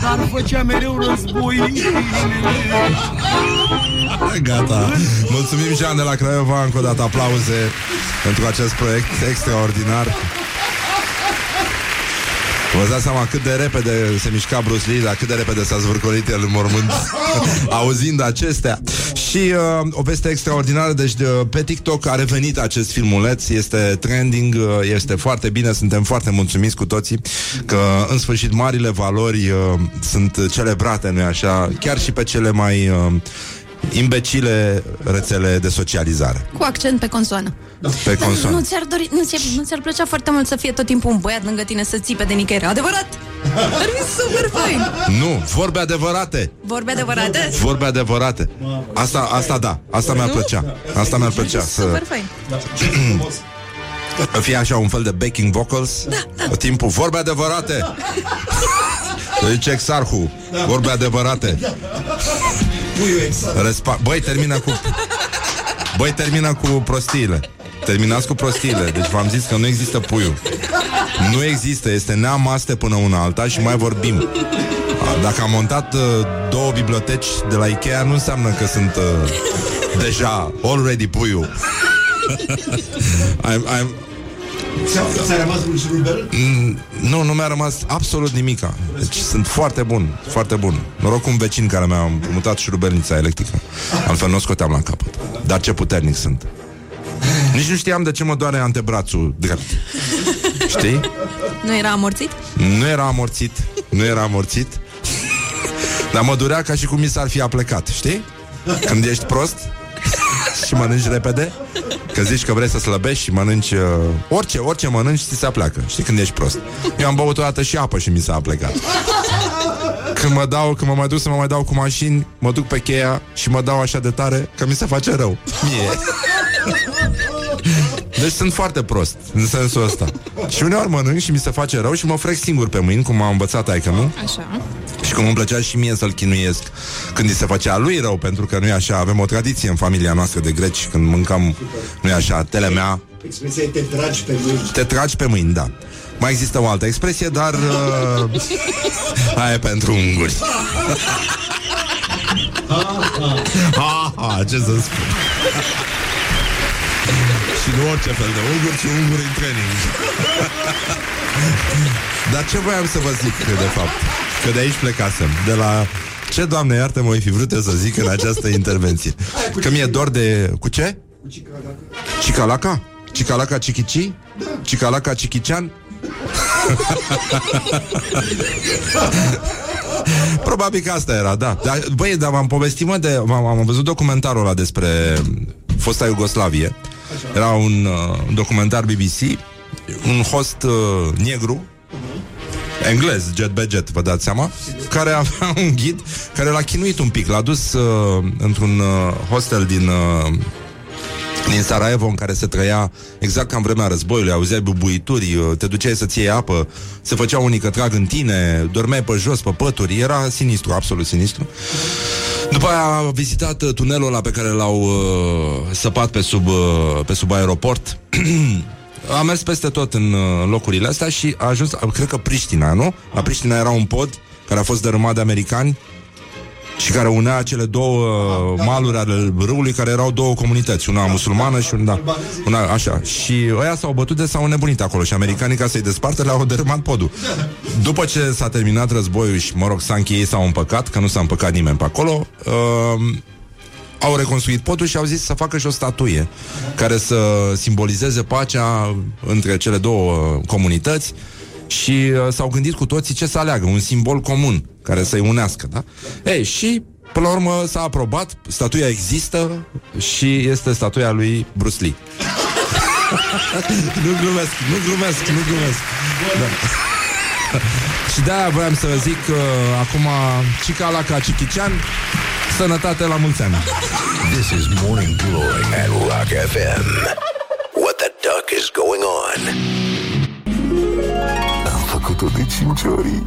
Dar făcea mereu război Gata. Mulțumim, Jean de la Craiova, încă o dată aplauze pentru acest proiect extraordinar. Vă dați seama cât de repede se mișca Bruce Lee, dar cât de repede s-a zvârcolit el în mormânt <laughs> auzind acestea. Și uh, o veste extraordinară, deci de, pe TikTok a revenit acest filmuleț, este trending, uh, este foarte bine, suntem foarte mulțumiți cu toții că în sfârșit marile valori uh, sunt celebrate, nu așa, chiar și pe cele mai uh, imbecile rețele de socializare. Cu accent pe consoană. Pe Dar consoană. nu ți-ar, dori, nu, ți nu ți-ar plăcea foarte mult să fie tot timpul un băiat lângă tine să țipe de nicăieri? Adevărat? Ar fi super fain. Nu, vorbe adevărate. Vorbe adevărate? Vorbe adevărate. Asta, asta da, asta mi-ar plăcea. Asta mi-ar plăcea să Super fain. fie așa un fel de backing vocals. Da, da. Timpul vorbe adevărate. <laughs> Zice exarhul, vorbe adevărate. Respa- Băi, termină cu Băi, termină cu prostiile Terminați cu prostiile. Deci v-am zis că nu există puiul. Nu există, este neamaste până una alta Și mai vorbim. A, Dacă am montat uh, două biblioteci de la Ikea Nu înseamnă că sunt uh, Deja already puiul. <laughs> I'm, I'm, Ți-a, ți-a rămas un șurubel? Mm, Nu, nu mi-a rămas absolut nimica. Deci sunt foarte bun, foarte bun. Noroc cu un vecin care mi-a mutat șurubelnița electrică. Altfel nu o scoteam la capăt. Dar ce puternic sunt Nici nu știam de ce mă doare antebrațul drept Știi? Nu era amorțit? Nu era amorțit Nu era amorțit Dar mă durea ca și cum mi s-ar fi aplecat Știi? Când ești prost Și mănânci repede Că zici că vrei să slăbești și mănânci uh, Orice, orice mănânci ți se apleacă Știi când ești prost Eu am băut o dată și apă și mi s-a aplecat Când mă dau, când mă mai duc să mă mai dau cu mașini Mă duc pe cheia și mă dau așa de tare Că mi se face rău Mie deci sunt foarte prost În sensul ăsta. Și uneori mănânc și mi se face rău Și mă frec singur pe mâini Cum m-a învățat taică nu? Așa. Și cum îmi plăcea și mie să-l chinuiesc Când îi se făcea lui rău Pentru că nu e așa. Avem o tradiție în familia noastră de greci Când mâncam, nu e așa, tele mea. Expresia e te tragi pe mâini. Te tragi pe mâini, da. Mai există o altă expresie, dar uh, <laughs> Aia e pentru unguri. Ha, ha, Ce să spun Și nu orice fel de unguri, ci unguri în training <laughs> Dar ce voiam să vă zic, de fapt Că de aici plecasem De la ce, Doamne, iartă mă fi vrut eu să zic în această intervenție Că mi-e dor de... Cu ce? Cicalaca? Cicalaca Cichici? Cicalaca Cichician? <laughs> Probabil că asta era, da. Dar, băi, dar v-am povestit, mă, de, am, am văzut documentarul ăla despre fosta Iugoslavie. Era un uh, documentar BBC, un host uh, negru, englez, jet be jet, vă dați seama, care avea <laughs> un ghid care l-a chinuit un pic, l-a dus uh, într-un uh, hostel din... Uh, din Sarajevo în care se trăia exact ca în vremea războiului, auzeai bubuituri, uh, te duceai să-ți iei apă, se făcea unii că trag în tine, dormeai pe jos, pe pături, era sinistru, absolut sinistru. După aia a vizitat uh, tunelul ăla pe care l-au uh, săpat pe sub, uh, pe sub aeroport. <clears throat> a mers peste tot în uh, locurile astea și a ajuns, uh, cred că Priștina, nu? La Priștina era un pod care a fost dărâmat de americani și care unea cele două uh, maluri ale râului care erau două comunități, una musulmană și una, una așa. Și ăia s-au bătut de s-au nebunit acolo și americanii ca să-i despartă le-au dărâmat podul. După ce s-a terminat războiul și, mă rog, s-a încheiat, s-au împăcat, că nu s-a împăcat nimeni pe acolo, uh, au reconstruit podul și au zis să facă și o statuie care să simbolizeze pacea între cele două comunități și uh, s-au gândit cu toții ce să aleagă, un simbol comun care să-i unească, da? Ei, și până la urmă s-a aprobat, statuia există și este statuia lui Bruce Lee. <laughs> nu glumesc, nu glumesc, nu glumesc. Da. <laughs> și de-aia voiam să vă zic uh, acum Cica la ca Cichician Sănătate la mulți ani This is Morning Glory at Rock FM. What the duck is going on? Am făcut-o de cinci ori?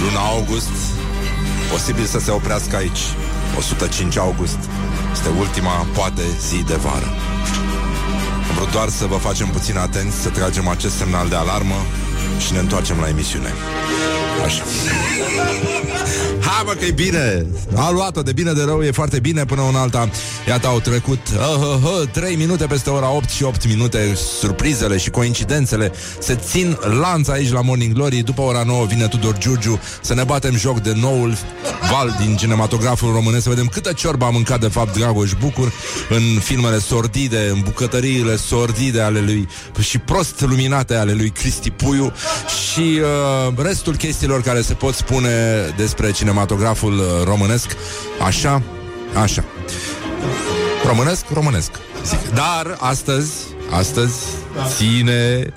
Luna august Posibil să se oprească aici 105 august. Este ultima, poate, zi de vară. Am vrut doar să vă facem puțin atenți Să tragem acest semnal de alarmă Și ne întoarcem la emisiune. Așa. <laughs> Hai mă că e bine. A luat-o de bine de rău, e foarte bine Până în alta, iată au trecut uh, uh, uh, 3 minute peste ora 8 și 8 minute. Surprizele și coincidențele Se țin lanț aici la Morning Glory. După ora 9 vine Tudor Giurgiu Să ne batem joc de noul val Din cinematograful românesc. Să vedem câtă ciorbă a mâncat de fapt Dragoș Bucur În filmele sordide În bucătăriile sordide ale lui Și prost luminate ale lui Cristi Puiu Și uh, restul chestiilor Care se pot spune despre cinematograful uh, românesc Așa, așa. Românesc, românesc zic. Dar astăzi, astăzi Ține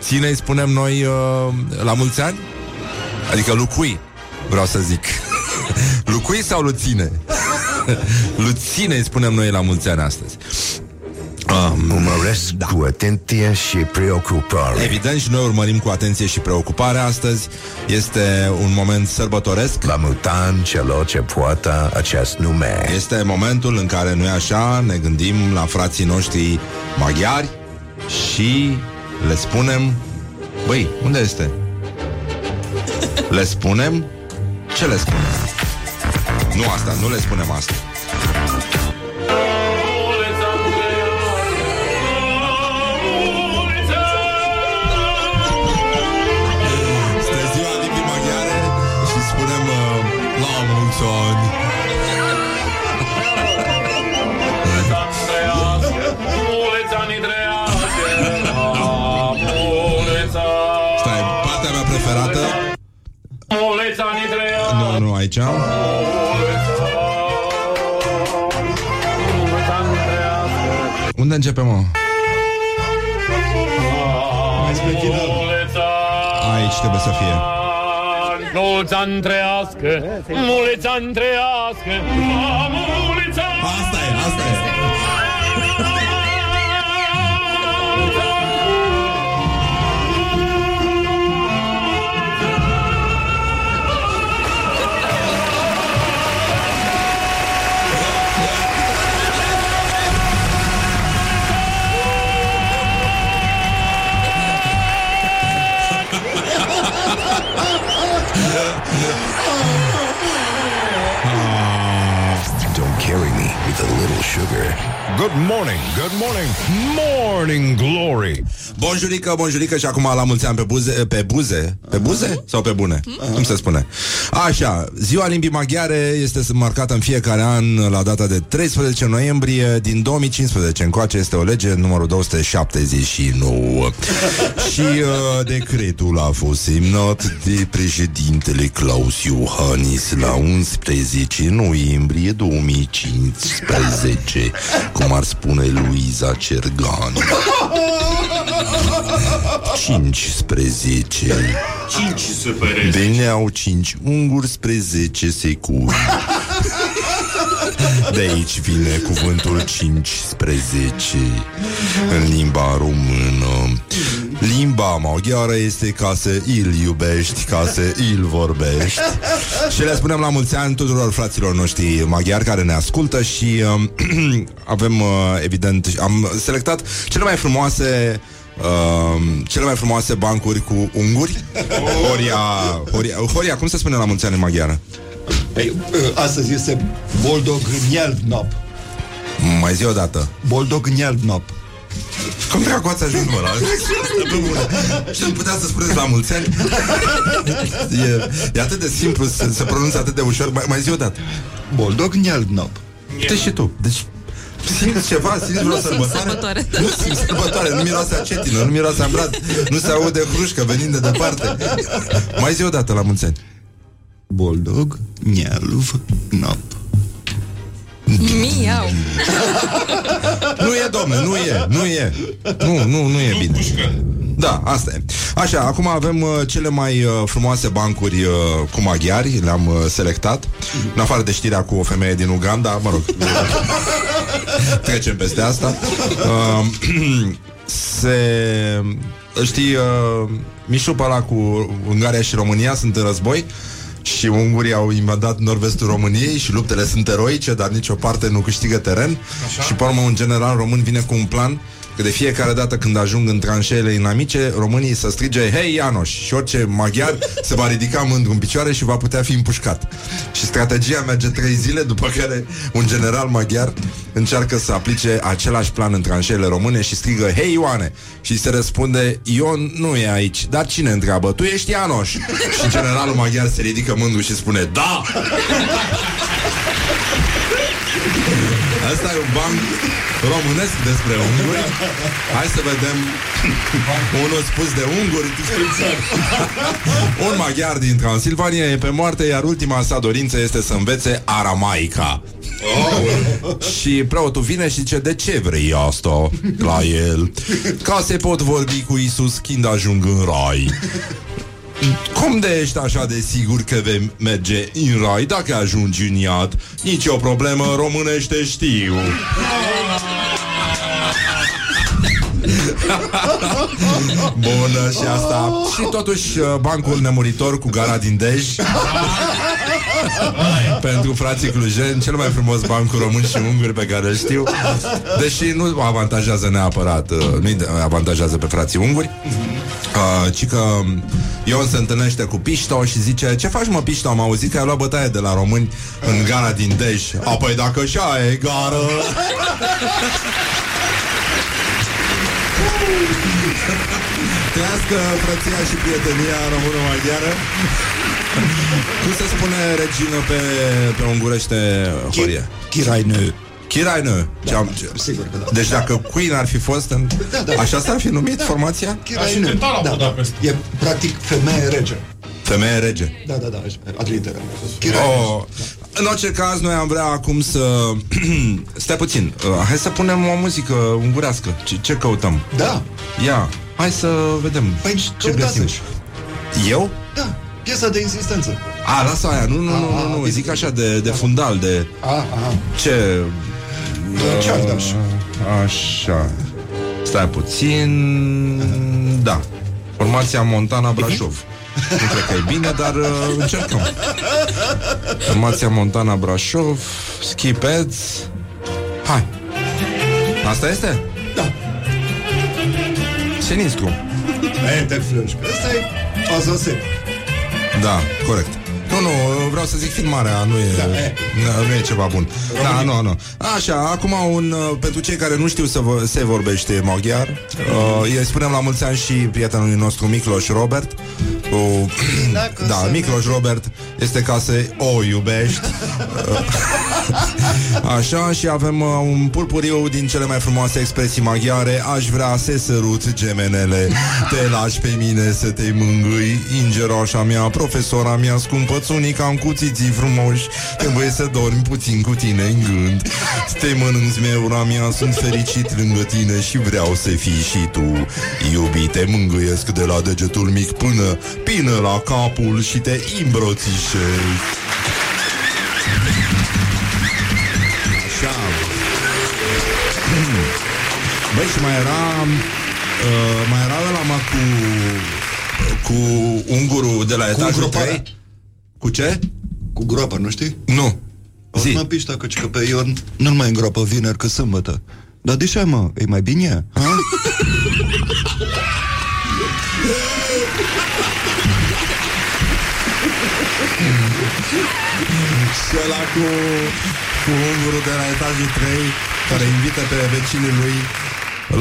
Ține, îi spunem noi uh, La mulți ani? Adică lucui, vreau să zic. <laughs> Lucui sau luține? luține <laughs> îi spunem noi la mulți ani astăzi. Um, Urmăresc da. cu atenție și preocupare. Evident și noi urmărim cu atenție și preocupare astăzi Este un moment sărbătoresc La mutan celor ce poartă acest nume. Este momentul în care noi așa ne gândim la frații noștri maghiari Și le spunem Băi, unde este? Le spunem? Ce le spunem? Nu asta, nu le spunem asta aici. Unde începem, mă? Aici trebuie să fie. Mulți ani trăiască, mulți ani trăiască, mulți ani Asta e, asta e little sugar. Good morning, good morning, morning glory. Bonjurică, bonjurică și acum la mulți ani pe buze, pe buze, pe buze sau pe bune? Cum se spune? Așa, ziua limbii maghiare este marcată în fiecare an la data de 13 noiembrie din 2015. Încoace este o lege numărul 279. <laughs> și uh, decretul a fost semnat de președintele Claus Iohannis la 11 noiembrie 2015, cum ar spune Luiza Cergan. <laughs> 15 Cinci se păresc Veneau 5 unguri spre 10 securi De aici vine cuvântul 15 În limba română. Limba maghiară este ca să îl iubești Ca să îl vorbești. Și le spunem la mulți ani tuturor fraților noștri maghiari Care ne ascultă și um, <clears throat> avem, uh, evident, am selectat cele mai frumoase Uh, cele mai frumoase bancuri cu unguri Horia, Horia, Horia, cum se spune la mulți ani în maghiară? Păi, astăzi este Boldog Njalbnop. Mai zi o dată Boldog Njalbnop. Cum dracu ați ajuns, mă, la Și nu putea să spuneți la mulți ani e, e atât de simplu Se, se pronunță atât de ușor Mai, mai zi o dată Boldog Njalbnop. Te și tu Deci Simți ceva, simți vreo Nu simt sărbătoare? sărbătoare. Nu simți sărbătoare, nu miroase a cetină, nu miroase a brad, nu se aude hrușcă venind de departe. Mai zi o dată la mulți ani. Boldog Njalbnop. Miau. <laughs> Nu e, domne, nu e, nu e. Nu, nu, nu e bine. Da, asta e. Așa, acum avem uh, cele mai uh, frumoase bancuri uh, cu maghiari, le-am uh, selectat. În afară de știrea cu o femeie din Uganda, mă rog. <laughs> Trecem peste asta. Uh, <clears throat> se... Știi, uh, Mișu ăla cu Ungaria și România sunt în război și ungurii au invadat nord-vestul României și luptele sunt eroice, dar nicio parte nu câștigă teren. Așa. Și pe urmă un general român vine cu un plan că de fiecare dată când ajung în tranșeele inamice, românii să strige Hei Ianoș! Și orice maghiar se va ridica mândru în picioare și va putea fi împușcat. Și strategia merge trei zile, după care un general maghiar încearcă să aplice același plan în tranșeele române și strigă Hei Ioane! Și se răspunde Ion nu e aici, dar cine întreabă? Tu ești Ianoș! și generalul maghiar se ridică mândru și spune Da! Asta e un banc românesc despre unguri. Hai să vedem unul spus de unguri. un maghiar din Transilvania e pe moarte, iar ultima sa dorință este să învețe aramaica. Oh. și preotul vine și zice De ce vrei asta la el? Ca să pot vorbi cu Isus când ajung în rai cum de ești așa de sigur că vei merge în rai dacă ajungi în iad? Nici o problemă, românește știu. <laughs> Bună și asta Și totuși uh, bancul nemuritor cu gara din Dej <laughs> Pentru frații clujeni Cel mai frumos banc cu români și unguri pe care îl știu. Deși nu avantajează neapărat uh, Nu avantajează pe frații unguri uh, Ci că Ion se întâlnește cu Pișto și zice Ce faci mă Pișto? Am auzit că ai luat bătaie de la români În gara din Dej. Apoi dacă și e gară <laughs> Trăiască frăția și prietenia română-maghiară Cum se spune regină pe, pe ungurește Horia? Chiraină. Chiraină. Da, sigur că da. Deci dacă Queen ar fi fost în... Da, da. Așa s-ar fi numit formația? Chiraină. Da, da. E practic femeie rege. Femeie rege. Da, da, da, ad literam. Oh, în orice caz, noi am vrea acum să... <clears throat> Stai puțin, uh, hai să punem o muzică ungurească. Ce, ce căutăm? Da. Ia, hai să vedem Păi, ce căutați. găsim. Eu? Da, piesa de insistență. A, lasă aia, nu, nu, nu, nu, nu, A, zic așa de, de fundal, de... A, a, Ce... Ce ar daș? Așa. Stai puțin... Da. Formația Montana Brașov. Nu cred că e bine, dar uh, încercăm. Formația Montana Brașov, Skip Ads. Hai. Asta este? Da. Sinistru. Enterflăș. Asta e Azase. Da, corect. Nu, nu, vreau să zic filmarea, nu e, Da, e. nu, nu e ceva bun. Da, nu, nu. Așa, acum un, uh, pentru cei care nu știu să vă, se vorbește maghiar, uh, îi spunem la mulți ani și prietenului nostru Micloș Robert. Cu, Dacă da, să Micloș Robert este ca să o iubești. Uh, <laughs> Așa, și avem uh, un purpuriu din cele mai frumoase expresii maghiare. Aș vrea să sărut gemenele, te lași pe mine să te mângâi, ingeroașa mea, profesora mea scumpă, țunica în cuțiții frumoși, trebuie să dormi puțin cu tine în gând. Te mănânci meura mea, sunt fericit lângă tine și vreau să fii și tu. Iubite, mângâiesc de la degetul mic până, până la capul și te îmbrățișez. Așa. Băi, și mai era uh, Mai era ăla mă cu Cu ungurul de la etajul îngroparea. 3 Cu ce? Cu groapă, nu știi? Nu Zi. mă pișta că, că pe Ion nu-l mai îngropă vineri că sâmbătă. Dar de ce, mă? E mai bine? Ha? <laughs> Și ăla cu Cu ungurul de la etajul 3 Care invită pe vecinii lui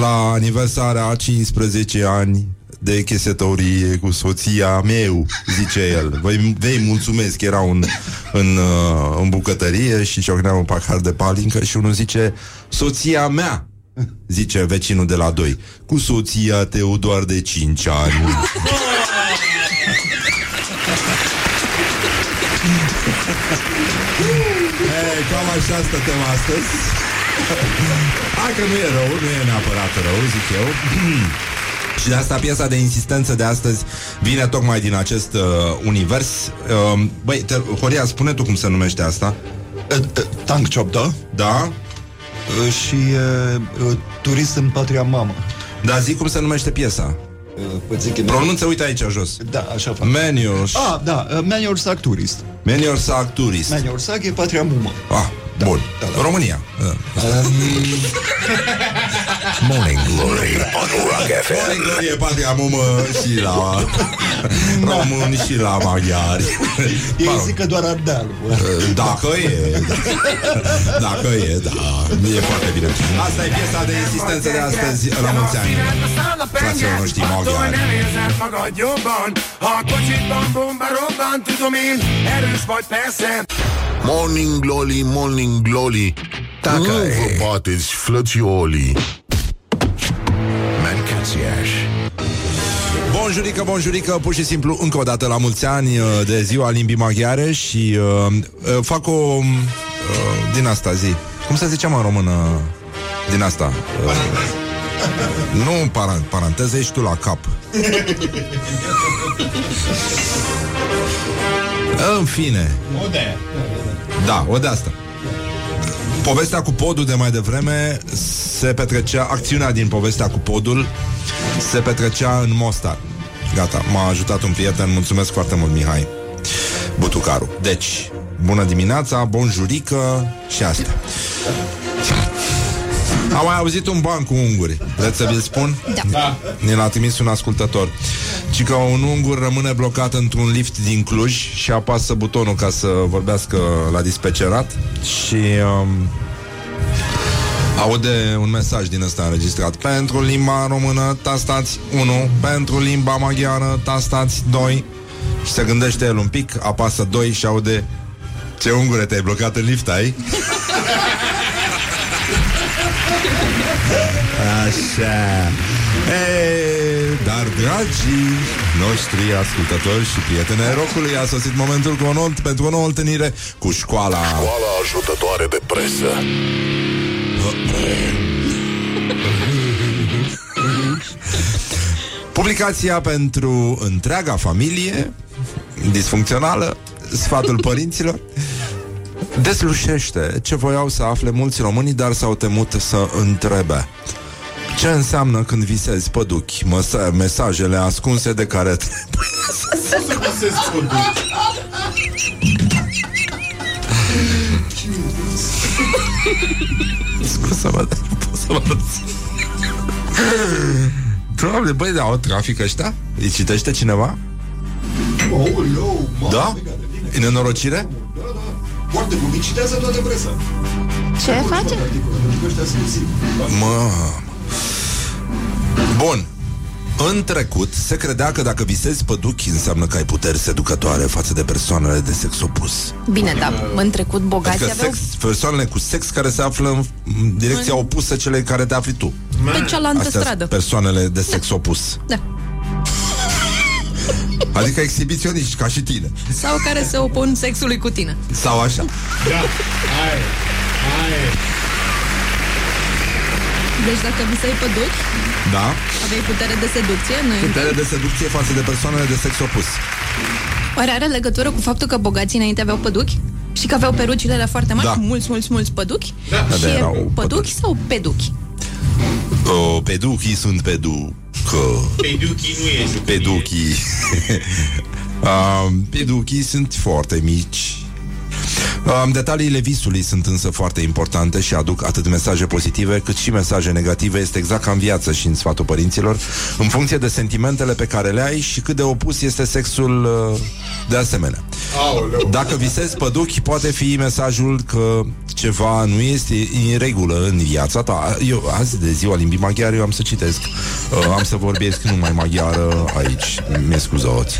La aniversarea a 15 ani de chisetorie cu soția meu, zice el. Vei, vei mulțumesc, era un, în, uh, în bucătărie și ciocnea un pahar de palincă și unul zice, soția mea, zice vecinul de la 2, cu soția tău doar de 5 ani. <laughs> cam așa stătem astăzi Hai că nu e rău, nu e neapărat rău, zic eu <clears throat> Și de asta piesa de insistență de astăzi Vine tocmai din acest uh, univers uh, Băi, te, Horia, spune tu cum se numește asta Tank Chop, da? Da? Uh, Și uh, turist în patria mamă. Da, zic cum se numește piesa Uh, Vă zic Pronunță, uite aici jos Da, așa fac. Menios Ah, da, uh, Manior Sac Turist. Menior Sac Tourist Manior Sac e patria mumă. Ah, bun da, da. România Uh. <laughs> Morning Glory on Rock FM. Morning Glory e patria mumă și la români și la maghiari. Ei Mă rog, zic că doar Ardeal. bă. Dacă e, dacă e, da, e foarte bine. Asta e piesa de insistență de astăzi, la mulți ani. Fraților noștri maghiari. Magadjobban, ha a kocsitban bomba robban, tudom én, erős vagy persze. Morning Glory, Morning Glory Dacă Nu e. vă bateți, flățiolii Mancațiaș. Bonjurică, bonjurică, pur și simplu încă o dată la mulți ani uh, de ziua limbii maghiare și uh, uh, fac o uh, din asta zi. Cum se zice mă în română? Din asta. Uh, nu paran, paranteză, ești tu la cap. <laughs> în fine. Da, o de asta. Povestea cu podul de mai devreme se petrecea, acțiunea din povestea cu podul se petrecea în Mostar. Gata, m-a ajutat un prieten, mulțumesc foarte mult, Mihai Butucaru. Deci, bună dimineața, bonjurică și asta. Am mai auzit un ban cu unguri. Vreți să vi-l spun? Da. Ne l-a trimis un ascultător. Ci că un ungur rămâne blocat într-un lift din Cluj și apasă butonul ca să vorbească la dispecerat și um, aude un mesaj din ăsta înregistrat. Pentru limba română tastați 1, pentru limba maghiară tastați 2 și se gândește el un pic, apasă 2 și aude ce ungure te-ai blocat în lift, ai? <laughs> Așa. Ei, Dar dragii noștri ascultători și prieteni ai rocului A sosit momentul cu o nou, pentru o nouă întâlnire cu școala. Școala ajutătoare de presă. Publicația pentru întreaga familie Disfuncțională Sfatul părinților Deslușește ce voiau să afle mulți români Dar s-au temut să întrebe ce înseamnă când visezi păduchi, măsa- mesajele ascunse de care trebuie Scuză-mă, dar nu pot să mă rețin. Doamne, băi, da, o trafic ăștia? Îi citește cineva? Aoleu, mamă, Da? mega de bine. E nenorocire? Da, da. Foarte bun. Îi citează toată presa. Ce face? Articolul, pentru că ăștia sunt zi. Mă... Bun. În trecut, se credea că dacă visezi păduchi înseamnă că ai puteri seducătoare față de persoanele de sex opus. Bine, dar în trecut bogații Adică aveau sex, persoanele cu sex care se află în în direcția opusă celei care te afli tu. pe cealaltă Astea stradă. sunt persoanele de sex opus. Da. Adică exhibiționiști, ca și tine. Sau care se opun sexului cu tine. Sau așa. Da, hai, hai. Deci dacă visai păduchi, Da? aveai putere de seducție, nu Putere de seducție față de persoanele de sex opus. Oare are legătură cu faptul că bogații înainte aveau păduchi? Și că aveau perucile alea foarte mari, Da. cu mulți, mulți, mulți păduchi? Da. Și Da, e erau păduchi păduchi. sau peduchi? O, peduchii sunt peducă. Peduchii nu e jucărie. Peduchii. <laughs> um, peduchii sunt foarte mici. Um, detaliile visului sunt însă foarte importante și aduc atât mesaje pozitive cât și mesaje negative. Este exact ca în viață și în sfatul părinților, în funcție de sentimentele pe care le ai și cât de opus este sexul uh, de asemenea. Aoleu. Dacă visezi păduchi, poate fi mesajul că ceva nu este în regulă în viața ta. Eu, azi de ziua limbii maghiare, eu am să citesc. Uh, am să vorbesc numai maghiară aici. Mi scuzați.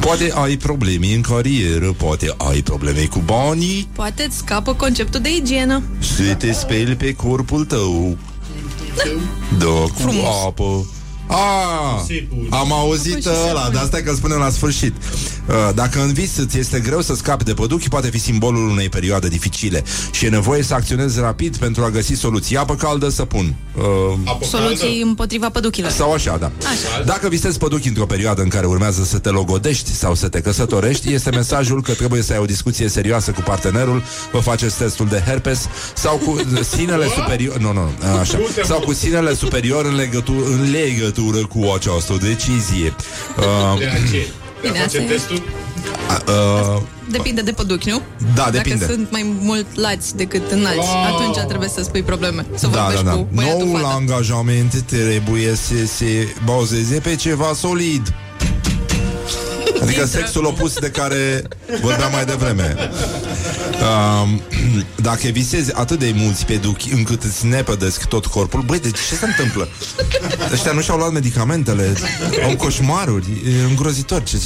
Poate ai probleme în carieră, poate ai probleme cu banii, Poate îți scapă conceptul de igienă. să te speli pe corpul tău. Da, cu Frumos. apă. Ah, Sipul. am auzit Apă și ăla, săpun. dar asta că spunem la sfârșit. Uh, Dacă în vis îți este greu să scapi de păduchi, poate fi simbolul unei perioade dificile și e nevoie să acționezi rapid pentru a găsi soluții. Apă caldă, săpun. Uh, Apă Soluții caldă? împotriva păduchilor. sau așa, da. Așa. Dacă visezi păduchi într-o perioadă în care urmează să te logodești sau să te căsătorești, este mesajul că trebuie să ai o discuție serioasă cu partenerul, vă faceți testul de herpes sau cu <laughs> sinele superior, nu, nu, așa, sau cu sinele superior în legătură, în legătură cu această decizie. Uh, De aceea. Bine, asta e. testul? Uh, Depinde de păduchi, nu? Da, depinde. Dacă sunt mai mult lați decât înalți, Wow. atunci trebuie să spui probleme. Să da, da, vorbești da. cu băiatul Noul fata. angajament trebuie să se bazeze pe ceva solid. Adică sexul opus de care vorbeam mai devreme. Um, <clears throat> dacă visezi atât de mulți peduchi încât îți nepădesc tot corpul, băi, deci ce se întâmplă? Ăștia nu și-au luat medicamentele, au coșmaruri, e îngrozitor ce,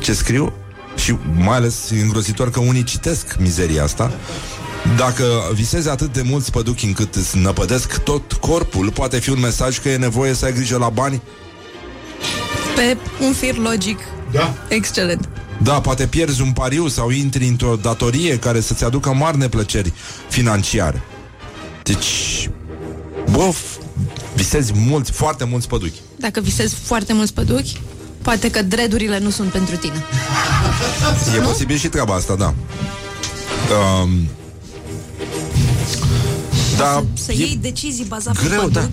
ce scriu și mai ales e îngrozitor că unii citesc mizeria asta. Dacă visezi atât de mulți păduchi încât îți năpădesc tot corpul, poate fi un mesaj că e nevoie să ai grijă la bani Pe un fir logic Da. excelent. Da, poate pierzi un pariu sau intri într-o datorie care să-ți aducă mari neplăceri financiare. Deci, bă, f- visezi mulți, foarte mulți păduchi. Dacă visezi foarte mulți păduchi, poate că dredurile nu sunt pentru tine. <laughs> E posibil și treaba asta, da. Um, da, Să e, iei decizii bazate greu, pe da.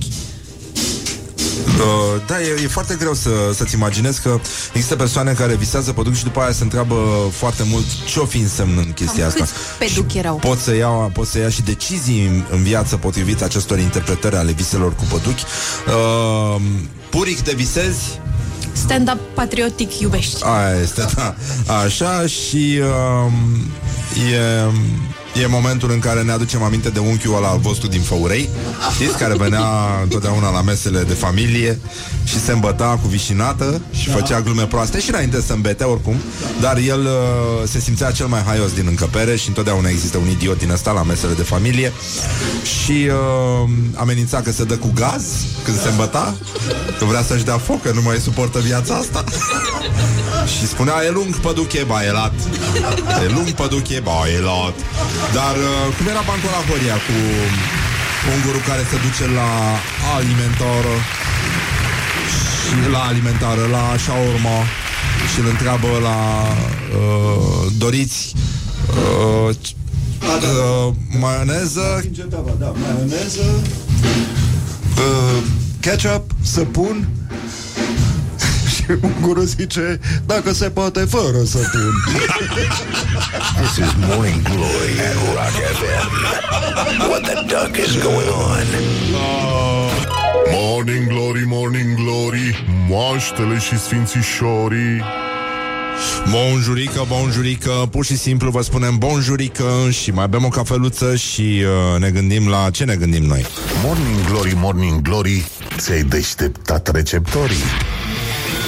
Păduchi. uh, da, e, e foarte greu să, să-ți imaginezi că există persoane care visează păduchi și după aia se întreabă foarte mult ce-o fi însemnând chestia Cam asta. câți peduchi erau? Pot să ia, pot să ia și decizii în, în viață potrivit acestor interpretări ale viselor cu păduchi. Uh, puric de visezi, Stand-up patriotic iubești. Aia este, da. Așa și um, e, e momentul în care ne aducem aminte de unchiul ăla al vostru din Făurei, știți, care venea întotdeauna la mesele de familie și se îmbăta cu vișinată și făcea glume proaste și înainte să îmbete oricum, dar el uh, se simțea cel mai haios din încăpere și întotdeauna există un idiot din ăsta la mesele de familie. Și uh, amenința că se dă cu gaz când se îmbăta, că vrea să-și dea foc, că nu mai suportă viața asta. <laughs> Și spunea, e lung păduche baielat E lung păduche baielat Dar uh, cum era bancul la Horia Cu ungurul care se duce la alimentară? Și la alimentară La shawarma Și îl întreabă la uh, Doriți uh, uh, Maioneză? Da, maioneză, uh, ketchup, săpun și <laughs> un guru zice, dacă se poate, fără săpun. <laughs> This is Morning Glory at Rock FM. What the duck is going on? Morning Glory, Morning Glory Moaștele și sfințișorii Bonjurică, bonjurică, pur și simplu vă spunem bonjurică și mai bem o cafeluță și uh, ne gândim la ce ne gândim noi. Morning Glory, Morning Glory Ți-ai deșteptat receptorii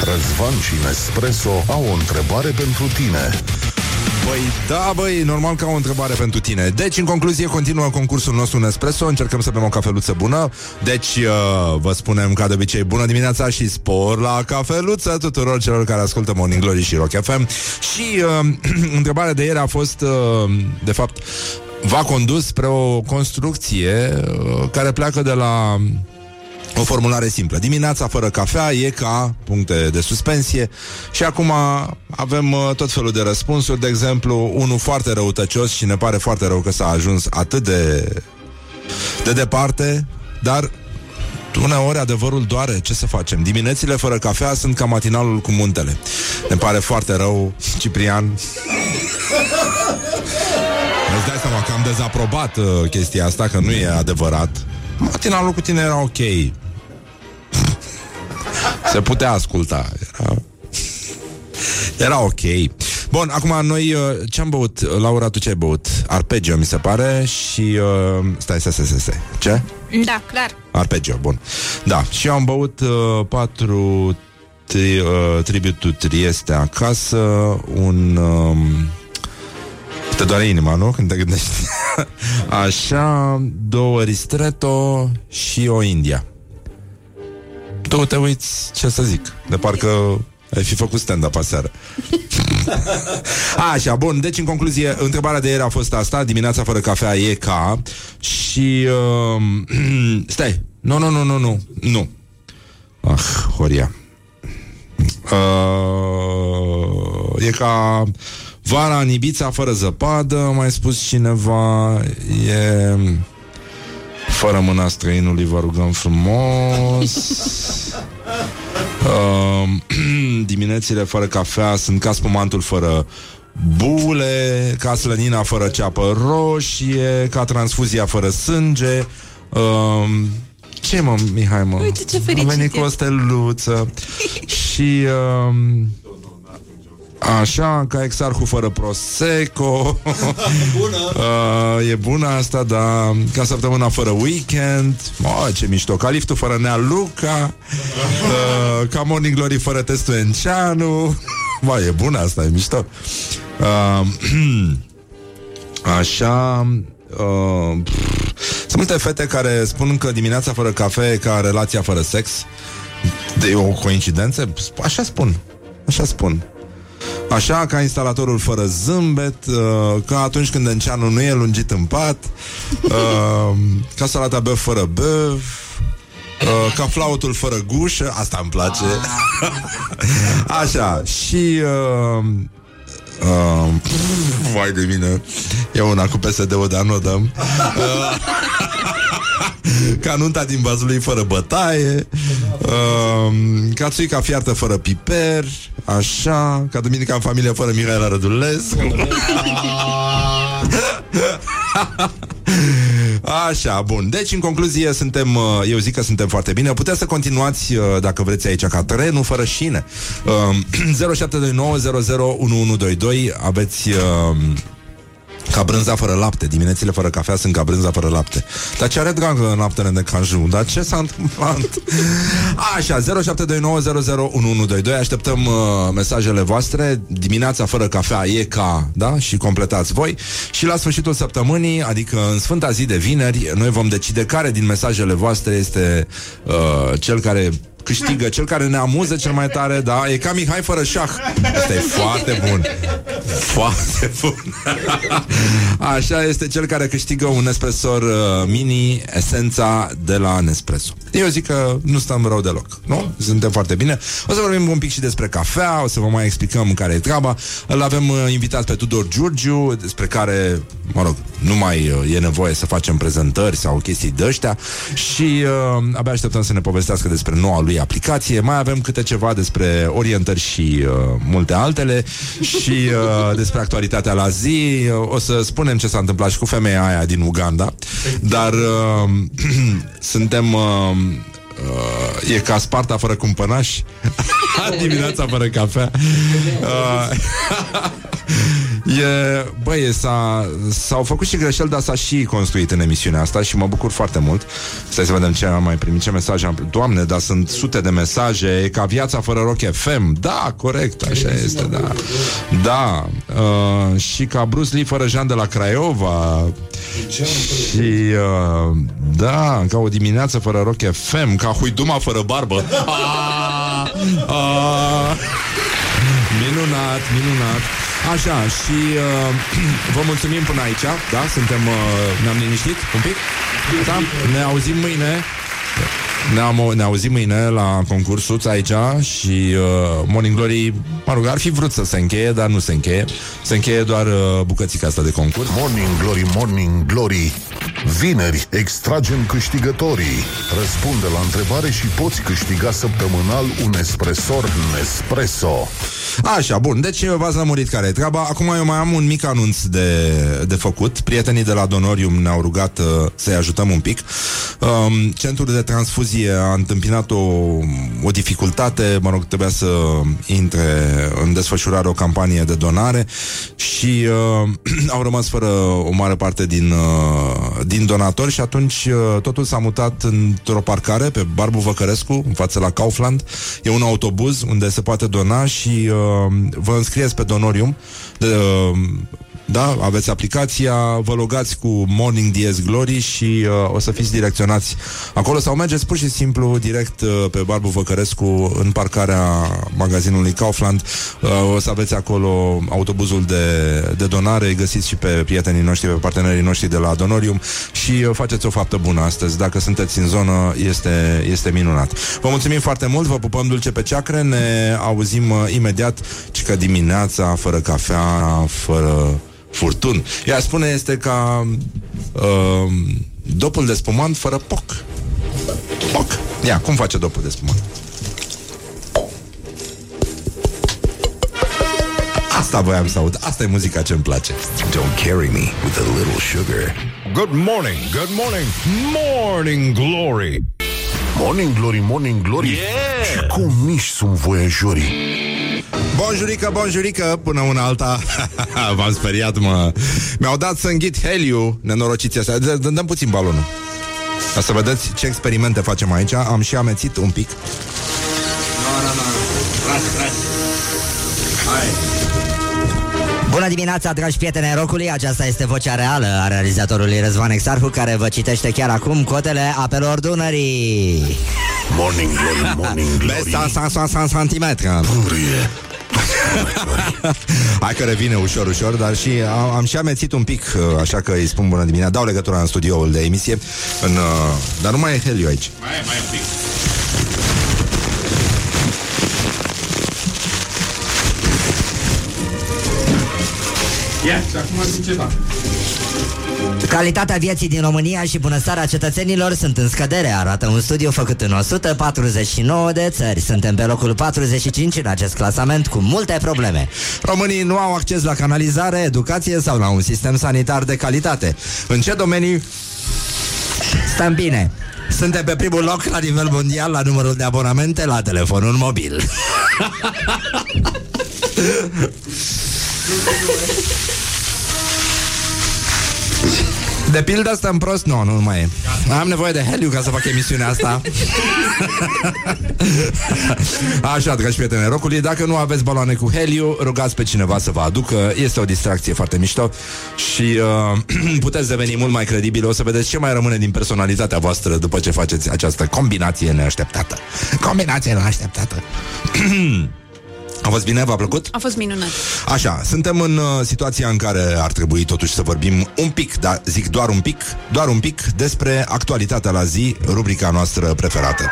Răzvan și Nespresso au o întrebare pentru tine Băi, da, băi, normal că au o întrebare pentru tine. Deci, în concluzie, continuă concursul nostru Nespresso, încercăm să bem o cafeluță bună. Deci, uh, vă spunem ca de obicei, bună dimineața și spor la cafeluță tuturor celor care ascultă Morning Glory și Rock FM. Și uh, <clears throat> întrebarea de ieri a fost, uh, de fapt, v-a condus spre o construcție uh, care pleacă de la o formulare simplă. Dimineața fără cafea e ca puncte de suspensie și acum avem uh, tot felul de răspunsuri. De exemplu, unul foarte răutăcios și ne pare foarte rău că s-a ajuns atât de, de departe, dar uneori adevărul doare. Ce să facem? Diminețile fără cafea sunt ca matinalul cu muntele. Ne pare foarte rău, Ciprian. Îți dai seama că am dezaprobat uh, chestia asta, că nu e adevărat. Matinalul cu tine era ok. Se putea asculta. Era, era ok. Bun, acum noi uh, ce-am băut? Laura, tu ce ai băut? Arpeggio, mi se pare și... Uh, stai, stai, stai, stai, stai. Ce? Da, clar. Arpeggio, bun. Da, și eu am băut uh, patru tri, uh, tribute to Trieste acasă, un... Um, te doare inima, nu? Când te gândești. <laughs> Așa, două ristretto și o India. Tu te uiți, ce să zic, de parcă ai fi făcut stand-up aseară. <laughs> Așa, bun, deci în concluzie, întrebarea de ieri a fost asta, dimineața fără cafea e ca și... Uh, <clears throat> stai, nu, nu, nu, nu, nu, nu. Ah, Horia. Uh, e ca vara în Ibița fără zăpadă, mai spus cineva, e... Fără mâna străinului vă rugăm frumos Uh, <clears throat> diminețile fără cafea sunt ca spumantul fără bule, ca slănina fără ceapă roșie, ca transfuzia fără sânge. Uh, ce mă, Mihai, mă? Uite ce A fericit venit cu e. o steluță. <laughs> și... Uh, Așa, ca exarhul fără prosecco. <laughs> Bună. Uh, E bună asta, da. Ca săptămâna fără weekend. Mă, ce mișto. Ca liftul fără Nea Luca. <laughs> Uh, Ca Morning Glory fără testul Enceanu Bă, e bună asta, e mișto. Uh, <clears throat> Așa uh, pff, Sunt multe fete care spun că dimineața fără cafe e ca relația fără sex. E o coincidență? Așa spun. Așa spun Așa ca instalatorul fără zâmbet uh, Ca atunci când înceanul nu e lungit în pat uh, Ca salata băf fără băf uh, Ca flautul fără gușă Asta îmi place. <laughs> Așa Și uh, uh, Vai de mine E una cu PSD-ul, dar nu o dăm. Uh, <laughs> <laughs> Ca nunta din Bazului fără bătaie uh, Ca țuica fiartă fără piper Așa Ca duminica în familie fără Mihaela Rădulescu <laughs> Așa, bun. Deci, în concluzie, suntem, uh, eu zic că suntem foarte bine. Puteți să continuați, uh, dacă vreți, aici ca trenul fără șine. <clears throat> Uh, 0729001122 aveți... Uh, ca brânza fără lapte Diminețile fără cafea sunt ca brânza fără lapte Dar ce are dragă în laptele de caju Dar ce s-a întâmplat? Așa, 0729001122 Așteptăm uh, mesajele voastre Dimineața fără cafea e ca Da? Și completați voi Și la sfârșitul săptămânii Adică în sfânta zi de vineri Noi vom decide care din mesajele voastre Este uh, cel care câștigă cel care ne amuză cel mai tare, da? E ca Mihai fără șah. Asta e foarte bun. Foarte bun. <laughs> Așa este cel care câștigă un espresor uh, mini esența de la Nespresso. Eu zic că nu stăm rău deloc, nu? Suntem foarte bine. O să vorbim un pic și despre cafea, o să vă mai explicăm care e treaba. Îl avem uh, invitat pe Tudor Giurgiu, despre care, mă rog, nu mai uh, e nevoie să facem prezentări sau chestii de ăștia și uh, abia așteptăm să ne povestească despre noua lui aplicație. Mai avem câte ceva despre orientări și uh, multe altele și uh, despre actualitatea la zi. Uh, O să spunem ce s-a întâmplat și cu femeia aia din Uganda, dar uh, <clears throat> suntem... Uh, Uh, e ca Sparta fără cumpănaș <laughs> Dimineața fără cafea. Uh, <laughs> E, băi, s-a, s-au făcut și greșeli, dar s-a și construit în emisiunea asta și mă bucur foarte mult. Stai să vedem ce am mai primit, ce mesaje am primit. Doamne, dar sunt sute de mesaje, e ca viața fără Rock FM. Da, corect, așa este, da. Da, uh, și ca Bruce Lee fără Jean de la Craiova. Și, uh, da, ca o dimineață fără Rock FM, ca Huiduma fără barbă. <laughs> Ah, ah. Minunat, minunat. Așa, și uh, <clears throat> vă mulțumim până aici, da? Suntem, uh, ne-am liniștit un pic? Da? Ne auzim mâine. Ne, ne auzim mâine la concursul aici și uh, Morning Glory, mă rog, ar fi vrut să se încheie, dar nu se încheie. Se încheie doar uh, bucățica asta de concurs. Morning Glory, Morning Glory. Vineri extragem câștigătorii. Răspunde la întrebare și poți câștiga săptămânal un espresor Nespresso. Așa, bun, deci v-ați lămurit care e treaba. Acum eu mai am un mic anunț de, de făcut. Prietenii de la Donorium ne-au rugat uh, să-i ajutăm un pic. Um, Centrul de transfuzie a întâmpinat o, o dificultate Mă rog, trebuia să intre în desfășurare o campanie de donare Și uh, <clears throat> au rămas fără o mare parte din, uh, din donatori Și atunci uh, totul s-a mutat într-o parcare pe Barbu Văcărescu În față la Kaufland. E un autobuz unde se poate dona și uh, vă înscrieți pe Donorium de, uh, da, aveți aplicația, vă logați cu Morning DS Glory și uh, o să fiți direcționați acolo sau mergeți pur și simplu direct uh, pe Barbu Văcărescu în parcarea magazinului Kaufland. Uh, o să aveți acolo autobuzul de, de donare, găsiți și pe prietenii noștri, pe partenerii noștri de la Donorium și uh, faceți o faptă bună astăzi. Dacă sunteți în zonă, este, este minunat. Vă mulțumim foarte mult, vă pupăm dulce pe ceacre, ne auzim uh, imediat, ci că dimineața, fără cafea, fără furtun. Ea spune este ca uh, dopul de spumant fără poc. Poc. Ia, cum face dopul de spumant? Asta voiam să aud. Asta e muzica ce îmi place. Don't carry me with a little sugar. Good morning, good morning, morning glory. Morning glory, morning glory. Yeah. Ce comiși sunt voiajorii. Bonjurică, bonjurică, până una alta. <laughs> V-am speriat, mă. Mi-au dat să înghit heliu Nenorociții astea D- Dăm puțin balonul. Ca să vedeți ce experimente facem aici. Am și amețit un pic. Bună dimineața, dragi prieteni rocului. Aceasta este vocea reală a realizatorului Răzvan Exarhu Care vă citește chiar acum codele apelor Dunării. Morning glory, morning glory. Besta sa sa sa santimetră Purie <laughs> Hai că revine ușor, ușor Dar și am, am și amețit un pic uh, Așa că îi spun bună dimineața Dau legătura în studioul de emisie în, uh, Dar nu mai e heliu aici Mai e, mai e un pic. Ia, și acum zic ceva. Calitatea vieții din România și bunăstarea cetățenilor sunt în scădere, arată un studiu făcut în 149 de țări. Suntem pe locul 45 în acest clasament cu multe probleme. Românii nu au acces la canalizare, educație sau la un sistem sanitar de calitate. În ce domenii Stăm bine. suntem pe primul loc la nivel mondial la numărul de abonamente la telefonul mobil? <laughs> De pildă stăm prost? Nu, nu mai e. Am nevoie de heliu ca să fac emisiunea asta. <laughs> Așa, dragi prieteni rocului, dacă nu aveți baloane cu heliu, rugați pe cineva să vă aducă. Este o distracție foarte mișto și uh, <clears throat> puteți deveni mult mai credibil. O să vedeți ce mai rămâne din personalitatea voastră după ce faceți această combinație neașteptată. Combinație neașteptată. <clears throat> A fost bine? V-a plăcut? A fost minunat. Așa, suntem în uh, situația în care ar trebui totuși să vorbim un pic, dar zic doar un pic, doar un pic despre actualitatea la zi, rubrica noastră preferată.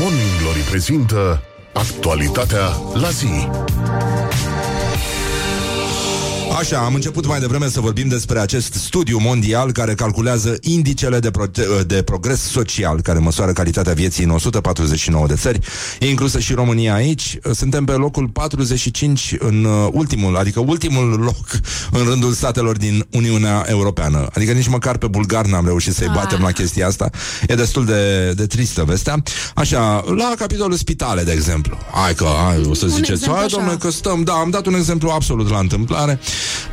Morning glory prezintă Actualitatea la zi Așa, am început mai devreme să vorbim despre acest studiu mondial care calculează indicele de, pro- de progres social, care măsoară calitatea vieții în 149 de țări. E inclusă și România aici. Suntem pe locul 45 în uh, ultimul, adică ultimul loc în rândul statelor din Uniunea Europeană. Adică nici măcar pe bulgar n-am reușit să-i batem la chestia asta. E destul de, de tristă vestea. Așa, la capitolul spitale, de exemplu. Hai că, hai, o să Un ziceți, exemplu hai așa. domnule, că stăm, da, am dat un exemplu absolut la întâmplare.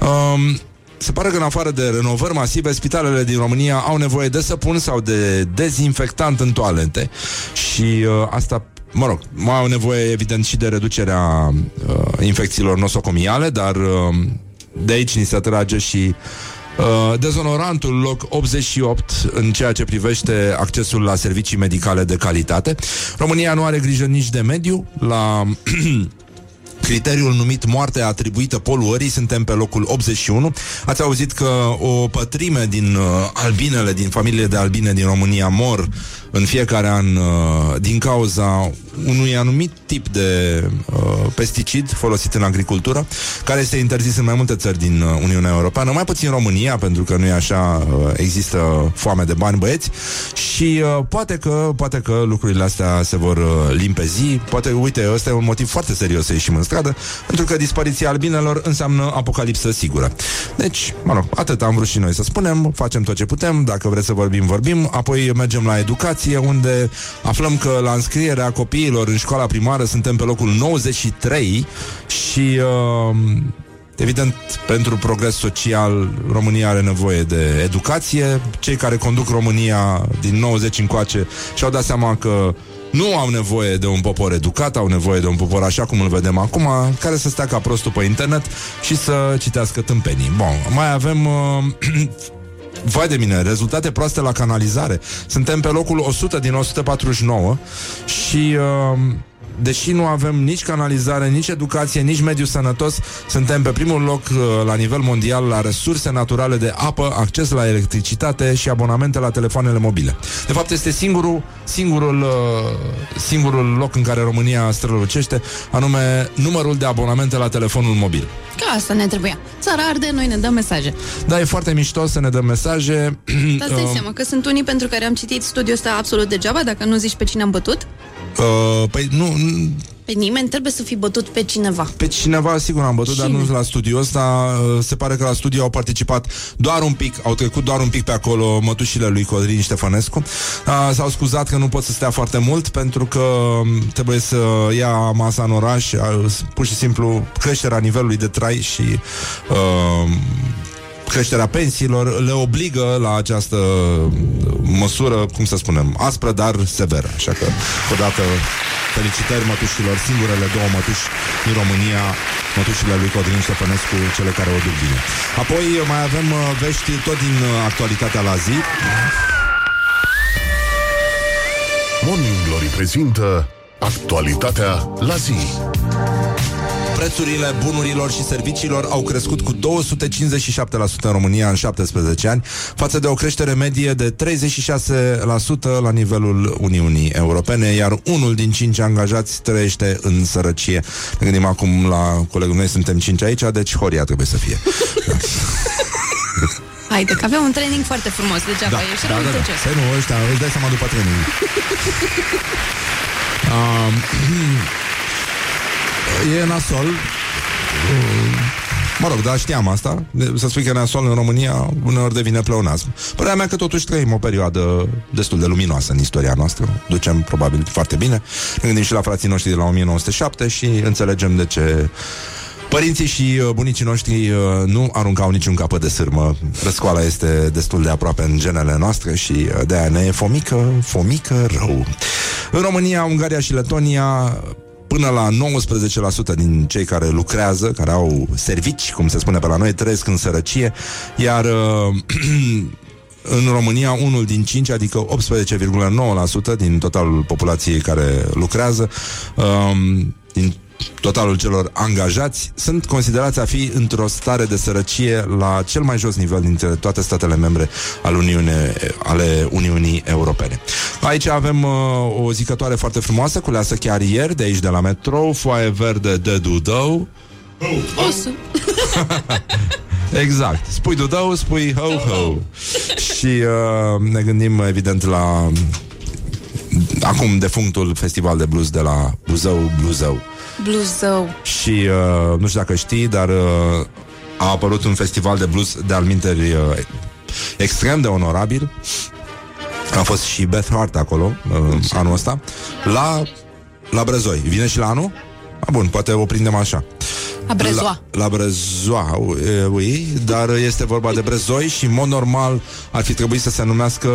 Um, se pare că în afară de renovări masive, spitalele din România au nevoie de săpun sau de dezinfectant în toalete și uh, asta Mă rog, mai au nevoie evident și de reducerea uh, infecțiilor nosocomiale, dar uh, de aici ni se trage și uh, dezonorantul loc 88 în ceea ce privește accesul la servicii medicale de calitate. România nu are grijă nici de mediu, la <clears throat> criteriul numit moarte atribuită poluării, suntem pe locul 81. Ați auzit că o pătrime din uh, albinele, din familiile de albine din România mor în fiecare an uh, din cauza unui anumit tip de uh, pesticid folosit în agricultură, care este interzis în mai multe țări din uh, Uniunea Europeană, mai puțin România, pentru că nu e așa, uh, există foame de bani băieți. Și uh, poate că poate că lucrurile astea se vor uh, limpezi, poate, uite, ăsta e un motiv foarte serios să ieșim în stradă, pentru că dispariția albinelor înseamnă apocalipsă sigură. Deci, mă rog, atât am vrut și noi să spunem, facem tot ce putem, dacă vreți să vorbim, vorbim, apoi mergem la educație, unde aflăm că la înscrierea copiilor în școala primară suntem pe locul 93 și... Uh, Evident, pentru progres social, România are nevoie de educație. Cei care conduc România din 90 încoace și-au dat seama că nu au nevoie de un popor educat, au nevoie de un popor așa cum îl vedem acum, care să stea ca prostul pe internet și să citească tâmpenii. Bun, mai avem... Uh, <clears throat> Vai de mine, rezultate proaste la canalizare. Suntem pe locul 100 din 149 și... Uh, Deși nu avem nici canalizare, nici educație, nici mediu sănătos, suntem pe primul loc uh, la nivel mondial la resurse naturale de apă, acces la electricitate și abonamente la telefoanele mobile. De fapt, este singurul, singurul, uh, singurul loc în care România strălucește, anume numărul de abonamente la telefonul mobil. Că asta ne trebuia. Țara arde, noi ne dăm mesaje. Da, e foarte mișto să ne dăm mesaje. <clears throat> Dar stai Um, seama că sunt unii pentru care am citit studiul ăsta absolut degeaba, dacă nu zici pe cine am bătut. Uh, păi nu, n- Pe nimeni trebuie să fi bătut pe cineva. Pe cineva, sigur, am bătut, dar Cine? nu la studio ăsta. Se pare că la studio au participat doar un pic, au trecut doar un pic pe acolo mătușile lui Codrin Ștefănescu. A, S-au scuzat că nu pot să stea foarte mult pentru că m, trebuie să ia masa în oraș, a, s- pur și simplu creșterea nivelului de trai și uh, creșterea pensiilor le obligă la această măsură, cum să spunem, aspră, dar severă. Așa că, odată, felicitări mătușilor, singurele două mătuși din România, mătușile lui Codrin Ștefănescu, cele care o duc bine. Apoi mai avem uh, vești tot din uh, actualitatea la zi. Morning Glory prezintă Actualitatea la zi Prețurile bunurilor și serviciilor au crescut cu 257% în România în 17 ani, față de o creștere medie de 36% la nivelul Uniunii Europene, iar unul din cinci angajați trăiește în sărăcie. Ne gândim acum la colegul meu, suntem cinci aici, deci Horia trebuie să fie. <laughs> Haide, că avem un training foarte frumos degeaba. Da, ești da, da, da. Păi nu, ăștia, îți dai seama după training. <laughs> um, <clears throat> e nasol. Uh, Mă rog, dar știam asta De- Să spui că e nasol în România Uneori devine pleonasm Părerea mea că totuși trăim o perioadă Destul de luminoasă în istoria noastră Ducem probabil foarte bine Ne gândim și la frații noștri de la 1907 Și înțelegem de ce Părinții și uh, bunicii noștri uh, nu aruncau niciun capăt de sârmă. Răscoala este destul de aproape în genele noastre și uh, de aia ne e fomică, fomică rău. În România, Ungaria și Letonia până la 19% din cei care lucrează, care au servici, cum se spune pe la noi, trăiesc în sărăcie, iar uh, <clears throat> în România unul din cinci, adică 18,9% din totalul populației care lucrează, um, din totalul celor angajați, sunt considerați a fi într-o stare de sărăcie la cel mai jos nivel dintre toate statele membre al Uniune, ale Uniunii Europene. Aici avem uh, o zicătoare foarte frumoasă, culeasă chiar ieri, de aici de la metrou, foaie verde de dudău, O să... <laughs> Exact. Spui dudău, spui ho-ho. Și uh, ne gândim, evident, la acum defunctul festival de blues de la Buzău, Bluzău. Bluzău. Și uh, nu știu dacă știi, dar uh, a apărut un festival de blues de alminteri uh, extrem de onorabil. A fost și Beth Hart acolo uh, anul ăsta. La, la Brezoi. Vine și la anul? A, bun, poate o prindem așa. A brezoa. La, la Brezoa, e, ui, dar este vorba de Brezoi și, în mod normal, ar fi trebuit să se numească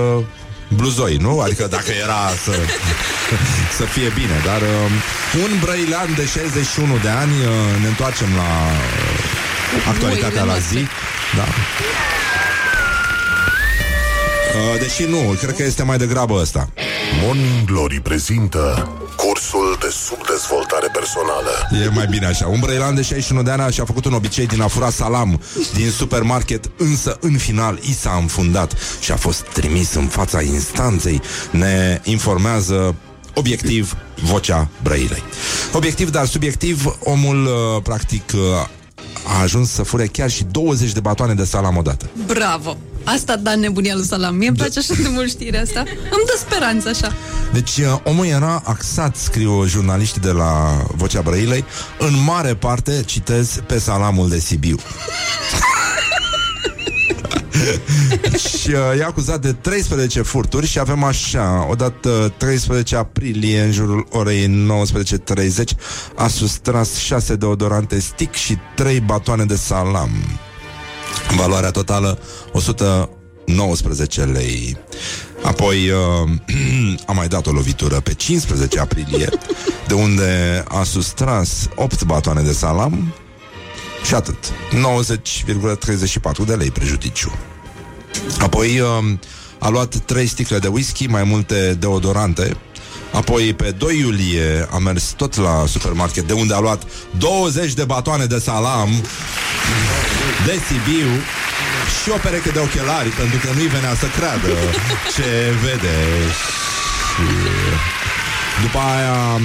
Bluzoi, nu? Adică dacă era să, <laughs> să fie bine, dar um, un brăilean de 61 de ani, uh, ne întoarcem la uh, actualitatea la zi. Da. Uh, deși nu, cred că este mai degrabă ăsta. Morning Glory prezintă Cursul de subdezvoltare personală E mai bine așa. Un brăilan de 61 de ani și-a făcut un obicei din a fura salam din supermarket, însă în final i s-a înfundat și a fost trimis în fața instanței. Ne informează obiectiv vocea Brăilei. Obiectiv, dar subiectiv, omul uh, practic uh, a ajuns să fure chiar și 20 de batoane de salam odată. Bravo! Asta da nebunia lui Salam. Mie îmi place așa de mult știrea asta. Îmi dă speranță așa. Deci uh, omul era axat, scriu jurnaliștii de la Vocea Brăilei, în mare parte, citez, pe salamul de Sibiu. și <laughs> uh, e acuzat de 13 furturi și avem așa, odată 13 aprilie, în jurul orei 19.30, a sustras 6 deodorante stick și 3 batoane de salam. Valoarea totală 119 lei. Apoi uh, <clears throat> a mai dat o lovitură pe 15 aprilie, de unde a sustras 8 batoane de salam și atât. 90,34 de lei prejudiciu. Apoi uh, a luat 3 sticle de whisky, mai multe deodorante, Apoi, pe 2 iulie, a mers tot la supermarket, de unde a luat 20 de batoane de salam de Sibiu și o pereche de ochelari, pentru că nu-i venea să creadă ce vede. Și după aia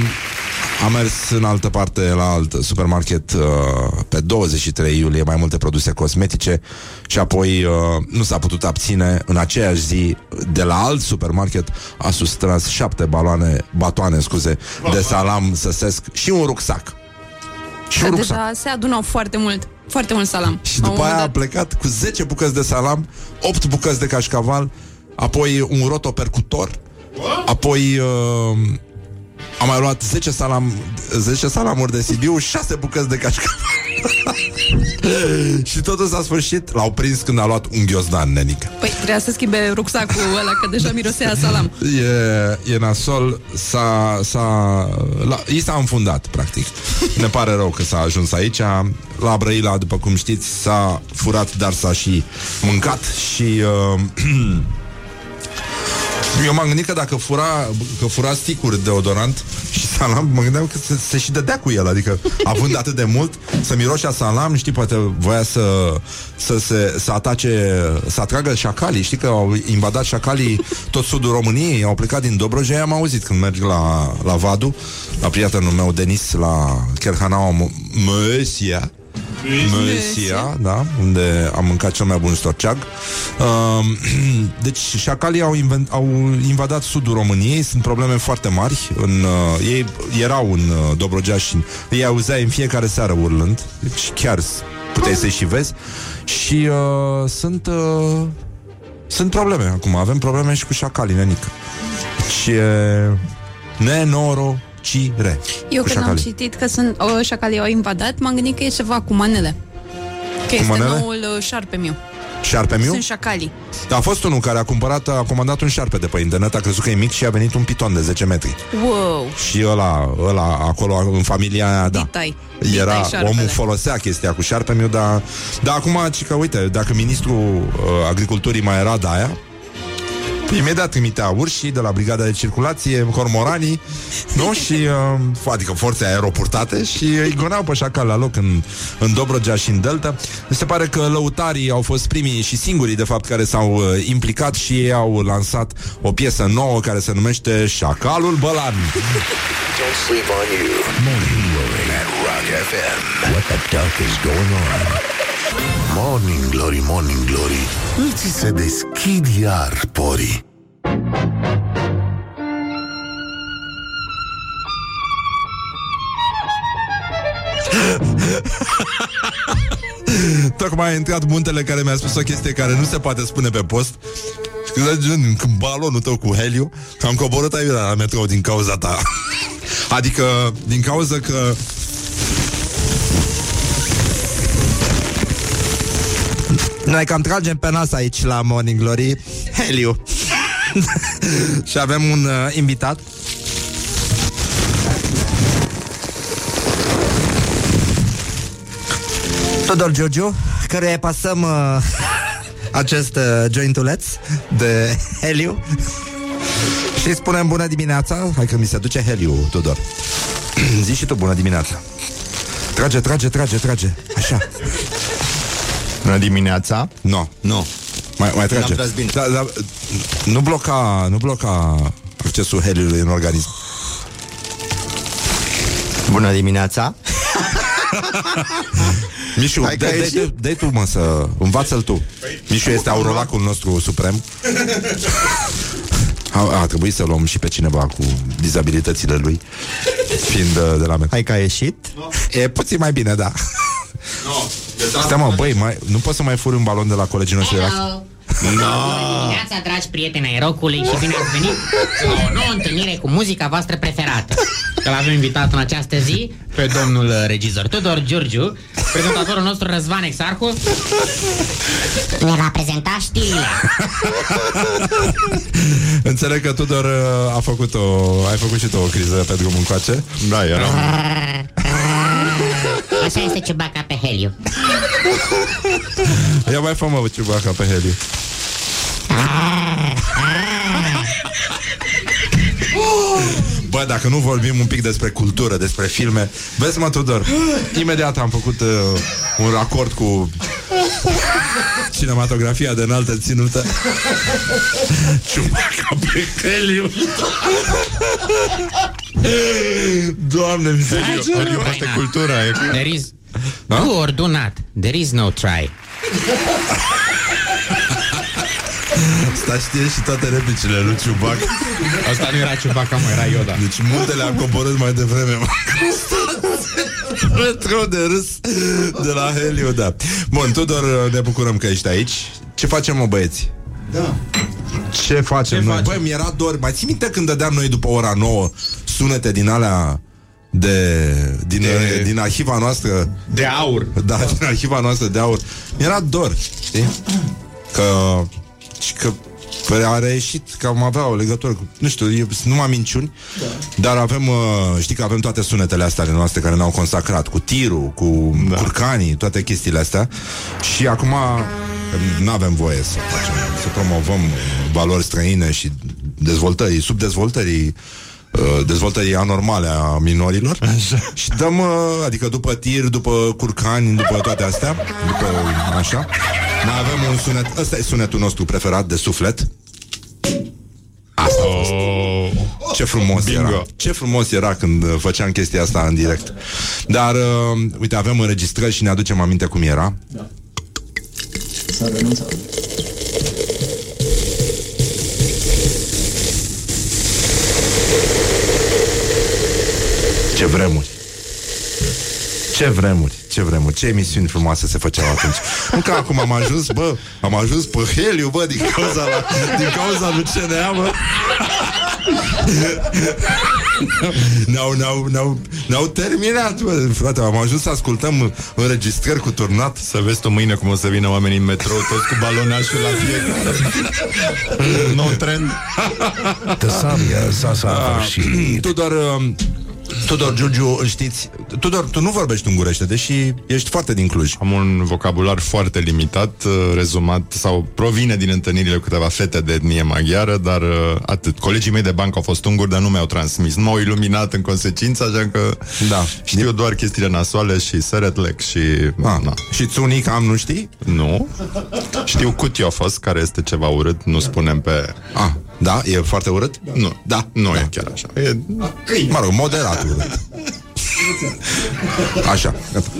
Am mers în altă parte la alt supermarket uh, pe 23 iulie, mai multe produse cosmetice și apoi uh, nu s-a putut abține în aceeași zi de la alt supermarket a sustras șapte baloane, batoane, scuze, de salam săsesc și un rucsac. Și un rucsac. Deja se adunau foarte mult, foarte mult salam. Și La un după aia a moment dat. plecat cu 10 bucăți de salam, 8 bucăți de cașcaval, apoi un rotopercutor, apoi uh, am mai luat 10, salam, 10 salamuri de Sibiu, 6 bucăți de cașcaval. <laughs> și totul s-a sfârșit, l-au prins când a luat un ghiozdan, nenică. Păi trebuia să schimbe rucsacul ăla, că deja mirosea salam. <laughs> E, e nasol, s-a, s-a, la, i s-a înfundat, practic. Ne pare rău că s-a ajuns aici. La Brăila, după cum știți, s-a furat, dar s-a și mâncat și... Uh, <clears throat> eu m-am gândit că dacă fura, că fura sticuri de deodorant și salam, mă gândeam că se, se și dădea cu el, adică având <laughs> atât de mult, să miroșea salam, știi, poate voia să, să, se, să atace, să atragă șacalii, știi că au invadat șacalii tot sudul României, au plecat din Dobrogea, am auzit când merg la, la Vadu, la prietenul meu Denis, la Kerhanaua Măsia, Măsia, da, unde am mâncat cel mai bun storceag. Uh, <clears throat> deci șacalii au, inven- au invadat sudul României, sunt probleme foarte mari. În, uh, ei erau în uh, Dobrogea și îi auzeai în fiecare seară urlând, deci chiar s- puteai să-i și vezi. Și uh, sunt, uh, sunt probleme acum, avem probleme și cu șacalii, nenică. Și e nenorocire. Eu cu când am șacalii. citit că sunt o, șacalii au invadat, m-am gândit că e ceva cu manele. Că Cu este manele? noul uh, șarpe miu. Șarpe miu? Sunt șacalii. Da, a fost unul care a cumpărat, a comandat un șarpe de pe internet, a crezut că e mic și a venit un piton de 10 metri. Wow! Și ăla, ăla acolo, în familia aia, da. Ditai. Era, Ditai șarpele. omul folosea chestia cu șarpe miu, dar, dar acum, ci că uite, dacă ministrul uh, agriculturii mai era de aia, Imediat trimitea urșii de la brigada de circulație, cormoranii, nu? <laughs> Și, uh, adică forțe aeropurtate și îi goneau pe șacal la loc în, în Dobrogea și în Delta. Mi se pare că lăutarii au fost primii și singurii, de fapt, care s-au uh, implicat și ei au lansat o piesă nouă care se numește Șacalul Bălan. <laughs> Don't sleep on you. Morning Glory at Rock FM. What the duck is going on? Morning Glory, Morning Glory Îți se deschid iar porii <laughs> Tocmai a intrat muntele care mi-a spus o chestie care nu se poate spune pe post. Și când zice, gen, când balonul tău cu heliu, că am coborât aiurea la metrou din cauza ta. <laughs> adică, din cauza că Noi cam tragem pe nas aici la Morning Glory. Heliu. <laughs> Și avem un uh, invitat. Tudor Giurgiu Căruia îi pasăm uh, <laughs> Acest uh, jointuleț De <laughs> heliu. Și îi spunem bună dimineața. Hai că mi se duce heliu, Tudor. <clears throat> Zici și tu bună dimineața. Trage, trage, trage, trage. Așa Bună dimineața. Nu, nu Mai, mai trage. N-am tras bine. da, da, Nu bloca Nu bloca accesul heliului în organism. Bună dimineața. <laughs> Mișu, Hai că dai, ai dai, ieșit. dai, dai tu mă să Învață-l tu. Mișu este aurolacul nostru suprem. <laughs> A, a trebuit să luăm și pe cineva cu dizabilitățile lui Fiind uh, de la mea. Hai că a ieșit. E puțin mai bine, da Stai mă, băi, mai, nu poți să mai furi un balon de la colegii noștri de la... Hello. Bună dimineața, dragi prieteni ai rockului și bine ați venit la o nouă întâlnire cu muzica voastră preferată. Că l-avem invitat în această zi pe domnul uh, regizor Tudor Giurgiu, prezentatorul nostru Răzvan Exarhu. Ne va prezenta știrile. Înțeleg că Tudor uh, a făcut o, ai făcut și tu o criză pe drumul încoace Da, era Așa este Ciubaca pe heliu. <laughs> Ia mai fă mă Ciubaca pe heliu <laughs> Bă, dacă nu vorbim un pic despre cultură, despre filme Vezi mă, Tudor Imediat am făcut uh, un racord cu Cinematografia de înaltă ținută. Ciubaca pe Heliu. Doamne, mi se Heliu, Heliu, poate cultura e... There is... Do or do not. There is no try. Asta știe și toate replicile lui Ciubac. Asta nu era Chewbacca, mă, era Yoda. Deci multele am coborât mai devreme. mă. Retro de râs de la Heliu, da. Bun, Tudor, ne bucurăm că ești aici. Ce facem, mă, băieți? Da. Ce facem Ce noi? facem? Băi, mi-era dor. Mai ții minte când dădeam noi după ora 9 sunete din alea de, din, de... din arhiva noastră De aur. Da, din arhiva noastră de aur Mi-era dor, știi? Că, și că Păi a reieșit că am avea o legătură cu, nu știu, e, sunt numai minciuni da. Dar avem, uh, știi că avem toate sunetele astea ale noastre Care ne-au consacrat Cu tirul, cu da. curcanii, toate chestiile astea Și acum nu avem voie să facem Să promovăm valori străine și dezvoltării, subdezvoltării uh, dezvoltării anormale a minorilor așa. și dăm, uh, adică după tir, după curcani, după toate astea, după așa, mai avem un sunet, ăsta e sunetul nostru preferat de suflet. Asta a fost. Ce frumos Bingo. era. Ce frumos era când uh, făceam chestia asta în direct. Dar, uh, uite, avem înregistrări și ne aducem aminte cum era. S-a renunțat. Ce vremuri. Ce vremuri, ce vremuri, ce emisiuni frumoase se făceau atunci. Nu că acum am ajuns, bă, am ajuns pe Heliu, bă, din cauza, la, din cauza lui CNA, bă. Ne-au, ne-au, ne-au, ne-au terminat, bă, frate, am ajuns să ascultăm înregistrări cu turnat. Să vezi tu mâine cum o să vină oamenii în metrou Toți cu balonașul la fiecare Nou trend Tăsaria s-a săvârșit. Tudor, uh, Tudor Giurgiu, îl știți Tudor, tu nu vorbești ungurește, deși ești foarte din Cluj Am un vocabular foarte limitat uh, Rezumat sau provine din întâlnirile cu câteva fete de etnie maghiară Dar uh, atât Colegii mei de bancă au fost unguri, dar nu mi-au transmis Nu m-au iluminat în consecință Așa că Da. știu doar chestiile nasoale și săretlec și... Ah, na. Și țunic am, nu știi? Nu Știu cutiofos, care este ceva urât Nu spunem pe... Ah, da? E foarte urât? Nu, da, nu da. e chiar așa e... Mă rog, moderat urât Așa, gata.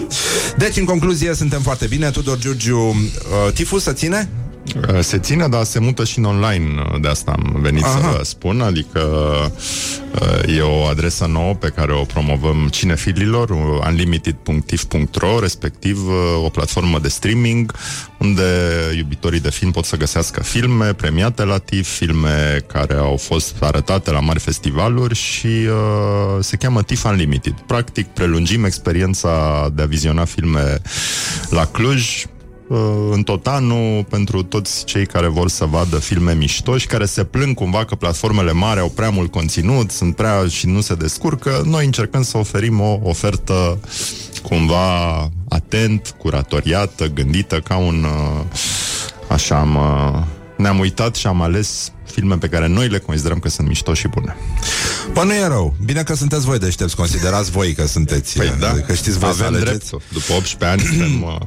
Deci, în concluzie, suntem foarte bine Tudor Giurgiu, uh, tiful să ține? Uh, Se ține, dar se mută și în online uh, De asta am venit Aha. să vă spun Adică uh, e o adresă nouă Pe care o promovăm cinefililor uh, Unlimited.tif.ro Respectiv uh, o platformă de streaming Unde iubitorii de film pot să găsească filme Premiate la TIFF Filme care au fost arătate la mari festivaluri Și uh, se cheamă TIFF Unlimited Practic prelungim experiența de a viziona filme la Cluj uh, în tot anul pentru toți cei care vor să vadă filme mișto și care se plâng cumva că platformele mari au prea mult conținut, sunt prea și nu se descurcă. Noi încercăm să oferim o ofertă cumva atent, curatoriată, gândită ca un uh, așa am uh, ne-am uitat și am ales filme pe care noi le considerăm că sunt mișto și bune. Bă, nu e rău. Bine că sunteți voi deștepți, considerați voi că sunteți. Păi da, că știți voi să avem alegeți. dreptul. După 18 ani suntem... <clears throat> Uh,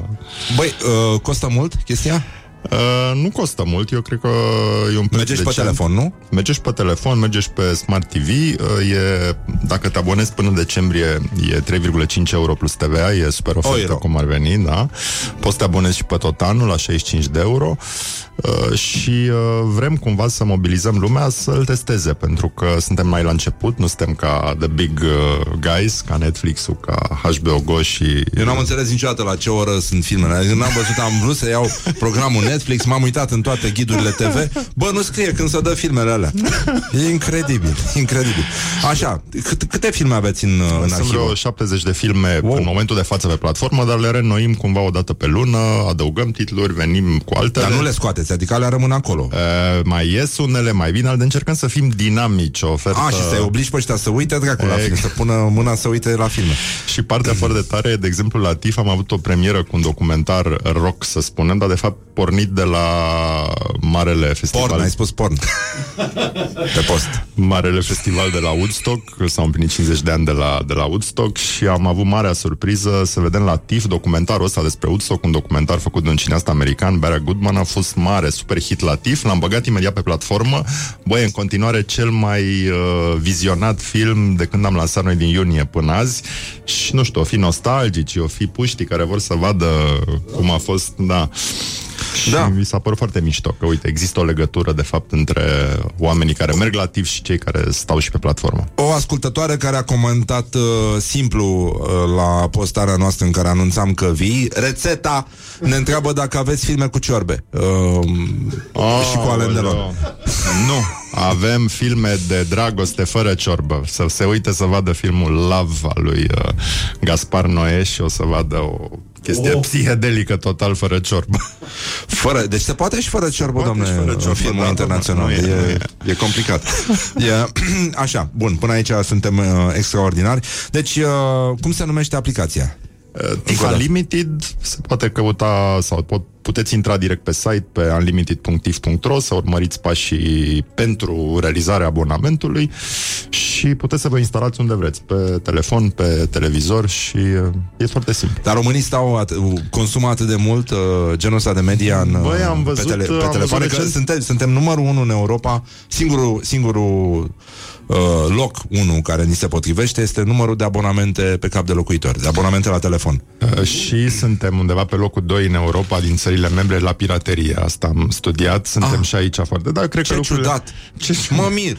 Băi, uh, costă mult chestia? Uh, nu costă mult, eu cred că e un preț Mergeți pe decent. telefon, nu? Mergeți pe telefon, mergeți pe Smart TV, uh, e, dacă te abonezi până în decembrie e 3,5 euro plus TVA, e super ofertă euro. cum ar veni, da. Poți să te abonezi și pe tot anul la 65 de euro uh, și uh, vrem cumva să mobilizăm lumea să-l testeze, pentru că suntem mai la început, nu suntem ca The Big uh, Guys, ca Netflix-ul, ca HBO Go și... Eu n-am înțeles niciodată la ce oră sunt filmele. Eu n-am văzut, am vrut să iau programul Netflix, m-am uitat în toate ghidurile TV. Bă, nu scrie când se dă filmele alea. E incredibil, incredibil. Așa, cât, câte filme aveți în, în Sunt arhivă? vreo 70 de filme wow. în momentul de față pe platformă, dar le renoim cumva o dată pe lună, adăugăm titluri, venim cu altele. Dar nu le scoateți, adică alea rămân acolo. Uh, mai ies unele, mai bine, de încercăm să fim dinamici, o ofertă... A, și să-i obligi pe ăștia să uite dracu la Ex- film, să pună mâna să uite la filme. <laughs> Și partea foarte tare, de exemplu, la TIF am avut o premieră cu un documentar rock, să spunem, dar de fapt pornind pornit de la Marele Festival. Porn, ai spus porn. <laughs> Pe post. Marele Festival de la Woodstock, s-au împlinit 50 de ani de la, de la Woodstock și am avut marea surpriză să vedem la TIFF documentarul ăsta despre Woodstock, un documentar făcut de un cineast american, Barry Goodman, a fost mare, super hit la TIFF, l-am băgat imediat pe platformă. Băi, în continuare cel mai uh, vizionat film de când am lansat noi din iunie până azi și nu știu, o fi nostalgici, o fi puștii care vor să vadă cum a fost, da. Și da. mi s-a părut foarte mișto că, uite, există o legătură, de fapt, între oamenii care merg la TIF și cei care stau și pe platformă. O ascultătoare care a comentat uh, simplu uh, la postarea noastră în care anunțam că vii, rețeta ne întreabă dacă aveți filme cu ciorbe uh, Oh, și cu Alain Delon. Nu, avem filme de dragoste fără ciorbă. Să se uite să vadă filmul Love al lui uh, Gaspar Noé și o să vadă o chestie oh. psihedelică total fără ciorbă. <laughs> Fără, deci se poate și fără ciorbă, poate domnule, și fără ciorbă, filmul da, internațional. nu e, e, nu e. e complicat. <laughs> e, <clears throat> așa, bun, până aici suntem uh, extraordinari. Deci, uh, cum se numește aplicația? TIFA Unlimited se poate căuta sau pot, puteți intra direct pe site pe unlimited.tif.ro să urmăriți pașii pentru realizarea abonamentului și puteți să vă instalați unde vreți, pe telefon, pe televizor și uh, e foarte simplu. Dar românii stau at- consumă atât de mult uh, genul ăsta de media în, Băi, am uh, văzut, pe, tele, pe am telefoane, văzut că recent- suntem, suntem numărul unu în Europa, singurul, singurul uh, loc unu care ni se potrivește este numărul de abonamente pe cap de locuitor, de abonamente la telefon. Uh, și suntem undeva pe locul 2 în Europa din țările membre la piraterie. Asta am studiat, suntem Ah. și aici foarte. Dar cred Ce că lucrurile... ciudat! Ce... Mă mir!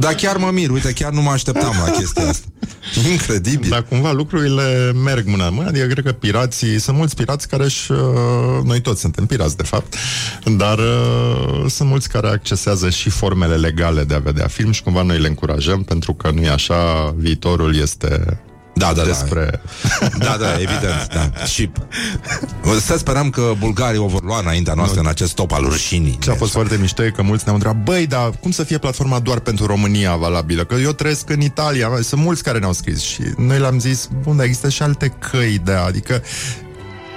Dar chiar mă mir, uite, chiar nu mă așteptam la chestia asta. <laughs> Incredibil. Dar cumva lucrurile merg mână în mână, adică cred că pirații, sunt mulți pirați care își, uh, noi toți suntem pirați de fapt, dar uh, sunt mulți care accesează și formele legale de a vedea film și cumva noi le încurajăm pentru că nu e așa, viitorul este Da, da, despre... Da, da, evident, da. Și să sperăm că bulgarii o vor lua înaintea noastră în acest top al rușinii. Ce a fost foarte mișto e că mulți ne-au întrebat Băi, dar cum să fie platforma doar pentru România valabilă? Că eu trăiesc în Italia Sunt mulți care ne-au scris Și noi le-am zis Bun, dar există și alte căi de a Adică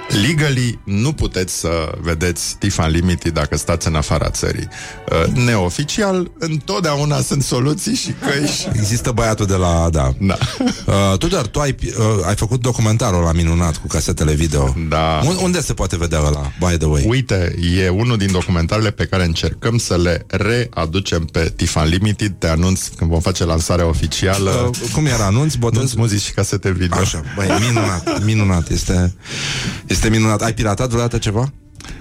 Legally nu puteți să vedeți TIFF Unlimited dacă stați în afara țării. Uh, Neoficial, întotdeauna sunt soluții și căi și... Există băiatul de la... Da. da. Uh, Tudor, tu ai, uh, ai făcut documentarul la minunat cu casetele video. Da. Un- Unde se poate vedea ăla, by the way? Uite, e unul din documentarele pe care încercăm să le readucem pe TIFF Unlimited. Te anunț când vom face lansarea oficială. Uh, cum era? Anunț, botez? Anunț, muzici și casete video. Așa, băi, minunat, minunat. Este, este minunat. Ai piratat vreodată ceva?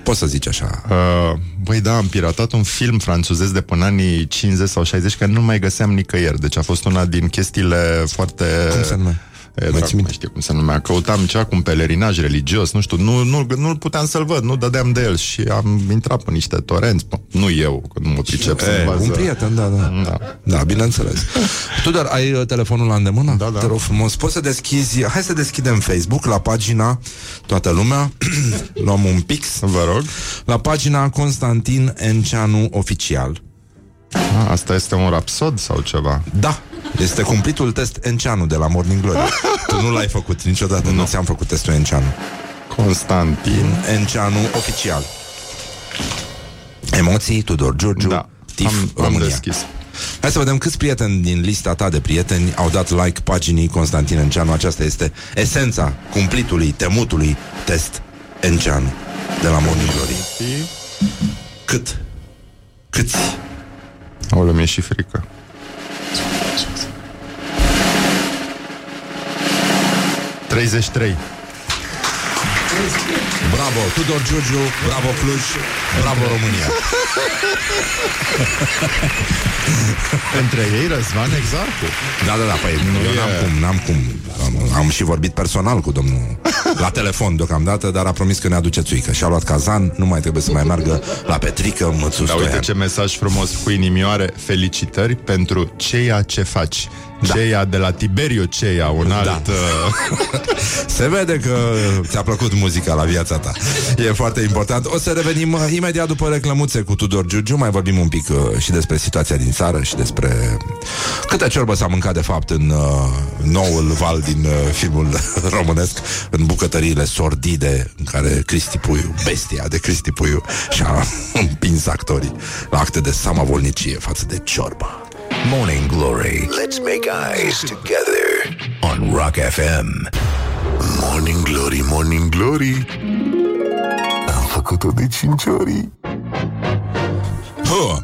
Poți să zici așa. Uh, băi, da, am piratat un film francezesc de până anii 50 sau 60 care nu mai găseam nicăieri. Deci a fost una din chestiile foarte... Cum se numește? E, dracu, mai știu cum se numea. Căutam ceva cu un pelerinaj religios, nu știu, nu, nu, nu puteam să-l văd, nu dădeam de el și am intrat pe niște torenți, Bă, nu eu, că nu mă pricep să E, învăț. un prieten, da, da. Da. Da, bineînțeles. Tudor, ai uh, telefonul la îndemână? Da, da. Te rog frumos. Poți să deschizi... Hai să deschidem Facebook la pagina Toată lumea. <clears throat> Luăm un pix. Vă rog. La pagina Constantin Enceanu Oficial. A, asta este un rapsod sau ceva? Da, este cumplitul test Enceanu de la Morning Glory. <laughs> tu nu l-ai făcut niciodată, nu, nu ți-am făcut testul Enceanu. Constantin Enceanu Oficial. Emoții, Tudor Giurgiu, Da, TIF am, am România. deschis. Hai să vedem câți prieteni din lista ta de prieteni au dat like paginii Constantin Enceanu. Aceasta este esența cumplitului, temutului test Enceanu de la Morning Glory. Cât? Câți? O mi-e și frică. Treizeci trei. Bravo, Tudor Giurgiu, bravo Cluj, bravo România. <laughs> Între ei Răzvan Exarcu. Da, da, da, păi nu, eu e- n-am cum, n-am cum. Am, am și vorbit personal cu domnul <laughs> la telefon deocamdată, dar a promis că ne aduce țuică. Și-a luat cazan, nu mai trebuie să mai meargă la Petrică, Mățu Dar uite Stoian. ce mesaj frumos cu inimioare Felicitări pentru ceea ce faci Ceia de la Tiberiu Ceia, un alt... Da. uh, <laughs> Se vede că ți-a plăcut muzica la viața ta. E foarte important. O să revenim uh, imediat după reclămuțe cu Tudor Giurgiu. Mai vorbim un pic uh, și despre situația din țară și despre câte ciorbă s-a mâncat de fapt în uh, noul val din uh, filmul <laughs> românesc, în bucătăriile sordide în care Cristi Puiu, bestia de Cristi Puiu, și-a <laughs> împins actorii la acte de samavolnicie față de ciorba. Morning Glory. Let's make eyes together. On Rock FM. Morning Glory, Morning Glory. Am făcut-o de 5 ori. Huh.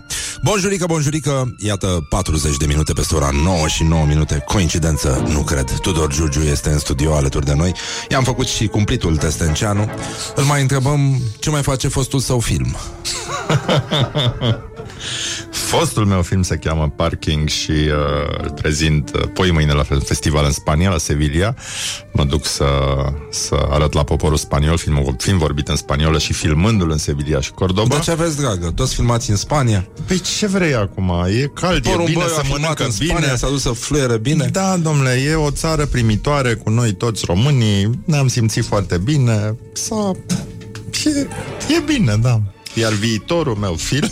Bonjurică, bonjurică, iată 40 de minute peste ora 9 și 9 minute. Coincidență, nu cred. Tudor Giurgiu este în studio alături de noi. I-am făcut și cumplitul Testenceanu Îl mai întrebăm ce mai face fostul său film <laughs> Fostul meu film se cheamă Parking și uh, îl prezint uh, poi mâine la festival în Spania, la Sevilla. Mă duc să, să arăt la poporul spaniol, film, film vorbit în spaniolă și filmându-l în Sevilla și Cordoba. De ce aveți, dragă? Toți filmați în Spania? Păi ce vrei acum? E cald, Porumb, e bine băi, să a filmat mănâncă în bine. Spania, s-a dus să fluieră bine Da, domnule, e o țară primitoare cu noi toți românii, ne-am simțit foarte bine, s-a... E, e bine, da. Iar viitorul meu film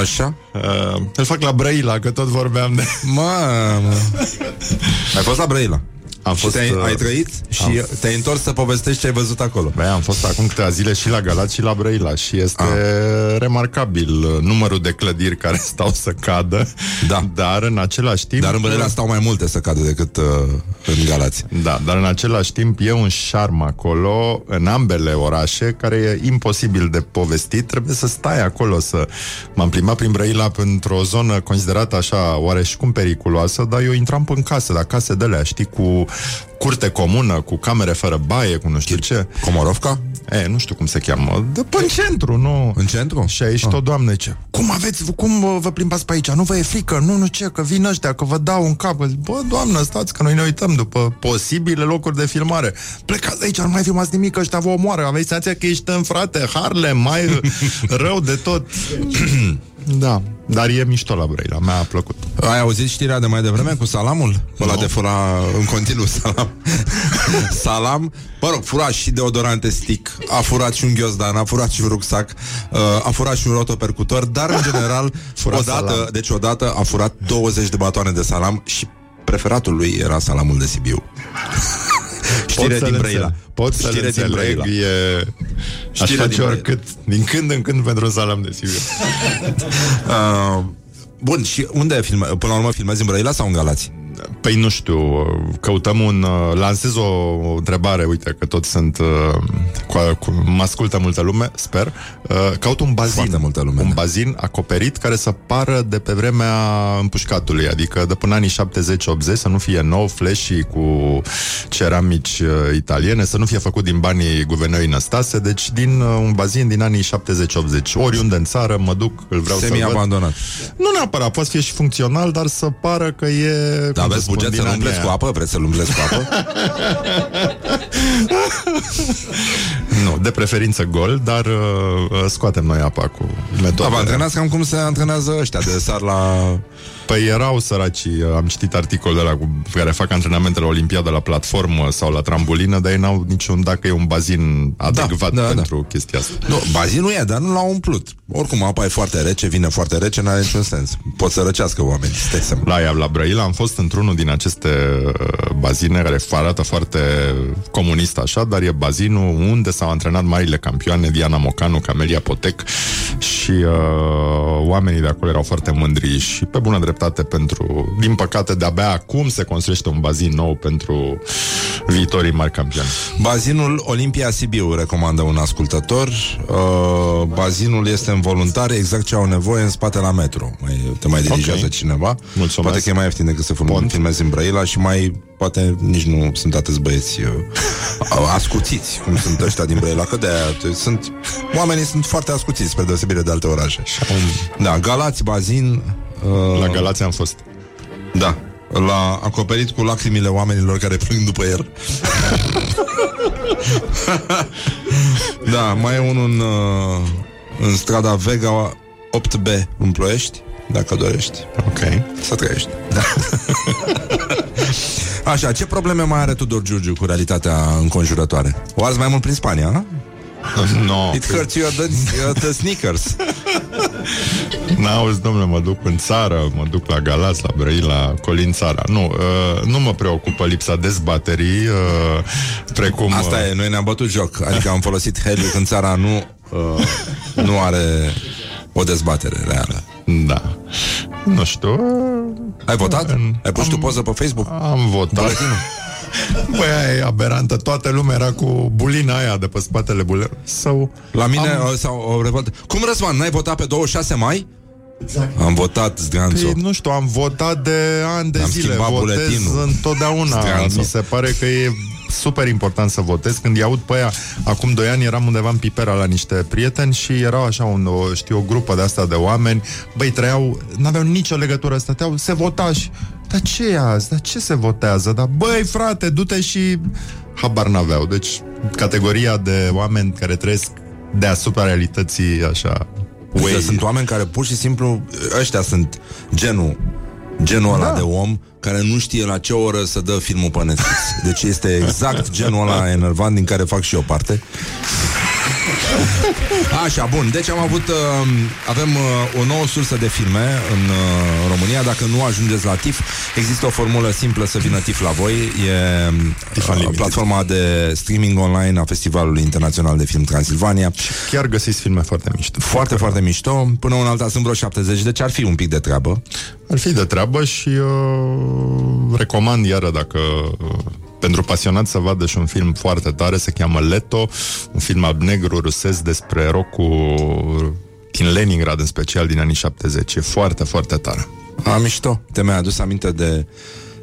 Așa? <laughs> uh, Îl fac la Brăila, că tot vorbeam de... Mamă Ai fost la Brăila Am și fost, te-ai, uh, ai trăit și am- te-ai întors să povestești ce ai văzut acolo Băi, am fost acum câteva zile și la Galați și la Brăila și este remarcabil uh, numărul de clădiri care <laughs> stau să cadă, Da. dar în același timp... Dar în Brăila stau mai multe să cadă decât uh, în Galați Da, dar în același timp e un șarm acolo, în ambele orașe, care e imposibil de povestit. Trebuie să stai acolo, să... M-am plimbat prin Brăila într-o zonă considerată așa oareșcum periculoasă, dar eu intram în casă, dar case de alea, știi, cu curte comună, cu camere fără baie, cu nu știu ce. Comorovca? E, nu știu cum se cheamă. De pe în centru, nu? În centru? Și aici Ah. o doamnă ce? Cum aveți, cum uh, vă plimbați pe aici? Nu vă e frică? Nu, nu ce, că vin ăștia, că vă dau un cap. Zic, Bă, doamnă, stați, că noi ne uităm după posibile locuri de filmare. Plecați de aici, nu mai filmați nimic, ăștia vă omoară. Aveți senzația că ești în frate, Harlem, mai <laughs> rău de tot. <clears throat> da, dar e mișto la Brăila, mi-a plăcut. Ai auzit știrea de mai devreme cu salamul? Ăla de fura în continuu <laughs> salam Salam, mă rog, furaș și deodorante stick A furat și un ghiozdan, a furat și un rucsac uh, A furat și un rotopercutor Dar în general, <laughs> Furat odată, salam. deci odată a furat 20 de batoane de salam Și preferatul lui era salamul de Sibiu <laughs> <laughs> Știre să-l din Brăila înțeleg. Pot să-l Știre din înțeleg, Brăila e... Aș Știre din face Brăila. oricât, din când în când pentru un salam de Sibiu. <laughs> uh, Bun, și unde filme? Până la urmă filmezi în Brăila sau în Galați? Păi nu știu, căutăm un... uh, Lansez o întrebare, uite că toți sunt... uh, Cu, cu, mă ascultă multă lume, sper. Uh, Caut un bazin. Foarte multă lume, Un da. bazin acoperit care să pară de pe vremea împușcatului, adică de până anii 70-80, să nu fie nou, flashy cu ceramici uh, italiene, să nu fie făcut din banii guvernării Năstase, deci din uh, un bazin din anii 70-80. Oriunde în țară mă duc, îl vreau să văd. Semi-abandonat Nu neapărat, poate să fie și funcțional, dar să pară că e... Da, cum aveți spun, buget din să-l anii umpleți aia. cu apă? Vreți să-l umpleți cu apă? <laughs> Nu, de preferință gol, dar uh, uh, scoatem noi apa cu Da, metodele. vă antrenați cam cum se antrenează ăștia de sar la... Păi erau săraci, uh, am citit articolele alea cu care fac antrenamente la Olimpiadă la platformă sau la trambulină, dar ei n-au niciun, dacă e un bazin adecvat da, da. pentru chestia asta. Nu, bazinul e, dar nu l-au umplut. Oricum, apa e foarte rece, vine foarte rece, n-are niciun sens. Pot să răcească oamenii, stai seama. La ea, la Brăila, am fost într-unul din aceste uh, bazine care arată foarte comunist așa, dar e bazinul unde s-au antrenat marile campioane Diana Mocanu, Camelia Potec și uh, oamenii de acolo erau foarte mândri și pe bună dreptate pentru... Din păcate, de-abia acum se construiește un bazin nou pentru viitorii mari campioni. Bazinul Olimpia Sibiu, recomandă un ascultător. Uh, bazinul este în voluntare, exact ce au nevoie în spate la metro. Mai, te mai dirigează Ok. cineva. Mulțumesc. Poate că e mai ieftin decât să film, Pont. filmezi în Brăila și mai, poate nici nu sunt atâți băieți uh, <laughs> ascuțiți, cum sunt ăștia din Brăila, că de sunt, oamenii sunt foarte ascuțiți, spre deosebire de alte orașe. Da, Galați, Bazin... Uh, La Galați am fost. Da, l-a acoperit cu lacrimile oamenilor care plâng după el. <laughs> da, mai e unul în, uh, în strada Vega 8B în Ploiești. dacă dorești. Ok. Să trăiești. Da. <laughs> Așa, ce probleme mai are Tudor Giurgiu cu realitatea înconjurătoare? O azi mai mult prin Spania, a? No. It hurts you the, the sneakers. <laughs> N-auzi, domnule, mă duc în țară, mă duc la Galați, la Brăila, la Colin țara. Nu, uh, nu mă preocupă lipsa dezbaterii, uh, precum... Asta uh, e, noi ne-am bătut joc. Adică am folosit heliu când țara nu, uh, nu are o dezbatere reală. Da. Nu știu. Ai votat? Ai pus tu poză pe Facebook? Am votat. Buletinul? <laughs> Băi, aia e aberantă. Toată lumea era cu bulina aia de pe spatele bule. Sau... La mine Am- am... sau o revoltă. Cum Răzvan, n-ai votat pe 26 mai? Exact. Am votat Zganțo. Păi, nu știu, am votat de ani de Am zile. schimbat Votez buletinul. întotdeauna. Stranțo. Mi se pare că e super important să votez. Când îi aud pe aia, acum doi ani eram undeva în Pipera la niște prieteni și erau așa un, o, știu, o grupă de asta de oameni. Băi, trăiau, n-aveau nicio legătură, stăteau, se vota și... Dar ce e azi? Dar ce se votează? Dar băi, frate, du-te și... Habar n-aveau. Deci, categoria de oameni care trăiesc deasupra realității, așa... Way. Sunt oameni care pur și simplu Ăștia sunt genul Genul ăla Da. de om Care nu știe la ce oră să dă filmul pe Netflix Deci este exact genul ăla enervant Din care fac și eu parte <laughs> Așa, bun, deci am avut uh, Avem uh, o nouă sursă de filme În uh, România. Dacă nu ajungeți la TIF Există o formulă simplă să vină TIF la voi. E TIF uh, Unlimited. platforma de streaming online A Festivalului Internațional de Film Transilvania. Chiar găsiți filme foarte mișto. Foarte, foarte mișto. Până un alta sunt vreo 70 Deci ar fi un pic de treabă. Ar fi de treabă și uh, recomand iară dacă uh, pentru pasionați să vadă și un film foarte tare, se cheamă Leto, un film al negru rusesc despre rocul din Leningrad, în special din anii 70. E foarte, foarte tare. A, mișto. Te mi-ai adus aminte de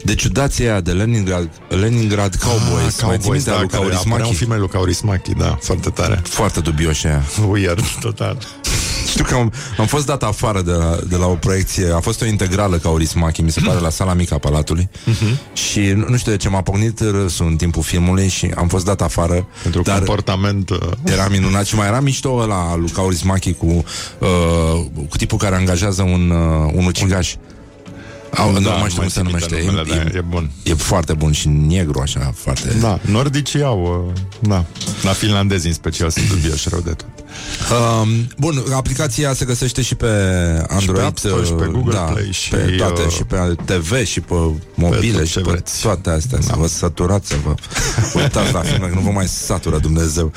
de ciudația aia de Leningrad, Leningrad Cowboys. Ah, Mai ții Cowboys, minte da, lui care Kaurismäki? apărea un film al lui Kaurismäki, da, foarte tare. Foarte dubioși aia. Weird, total. Știu că am, am fost dat afară de la, de la o proiecție. A fost o integrală ca Orismachi Mi se pare la sala mică a Palatului. Mhm. Și nu, nu știu de ce m-a pocnit râsul În timpul filmului și am fost dat afară Pentru Dar comportament... Uh, era minunat Și mai era mișto ăla lui Kaurismachi cu, uh, cu tipul care angajează un, uh, un ucigaș Au, Da, nu mai știu mai cum se țin minte numește numele, e, da, e bun. E foarte bun și negru așa Foarte da, nordicii au, uh, da, la finlandezi în special sunt dubioși rău de tot. Um, bun, aplicația se găsește și pe Android, App Store și pe uh, Google da, Play și, pe toate, uh, și pe TV și pe mobile tot și ce pe vreți. toate astea. Să vă saturați, să vă <laughs> uitați la filme, că nu vă mai satură Dumnezeu.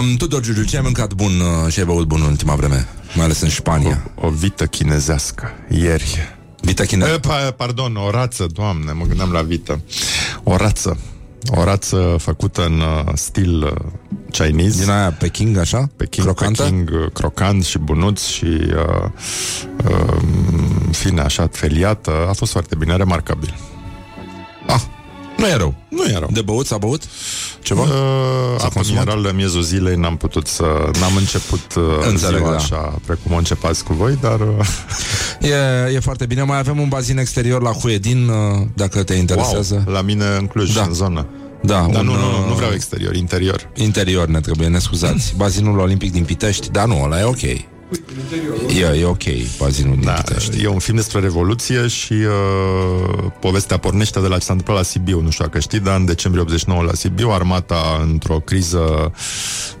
Um, Tudor Giugiu, ce ai mâncat bun uh, și ai băut bun în ultima vreme? Mai ales în Spania. O, o vită chinezească, ieri. Vita China. E, pa, pardon, o rață, doamne, mă gândeam la vită. O rață. O rață făcută în uh, stil uh, Chinese. Din aia Peking, așa? Peking, Crocantă? Peking, uh, crocant și bunuț și uh, uh, fine, așa, feliată. A fost foarte bine, remarcabil. Ah, nu e rău. Nu e rău. De băut s-a băut? Ceva? Uh, S-a apă consumat? mineral la miezul zilei n-am putut să... N-am început uh, Înțeleg, ziua da. așa, precum o începați cu voi, dar... Uh, <laughs> E, e foarte bine. Mai avem un bazin exterior la Huedin, uh, dacă te interesează. wow, la mine în Cluj, Da. în zonă. Da, Dar un, nu, nu, nu, uh, nu vreau exterior, interior. Interior ne trebuie, ne scuzați. Bazinul Olimpic din Pitești, dar nu, ăla e ok. E, e ok, bazinul din Da, Pitești. e un film despre revoluție și uh, povestea pornește de la ce s-a întâmplat la Sibiu. Nu știu dacă știi, dar în decembrie 89 la Sibiu, armata într-o criză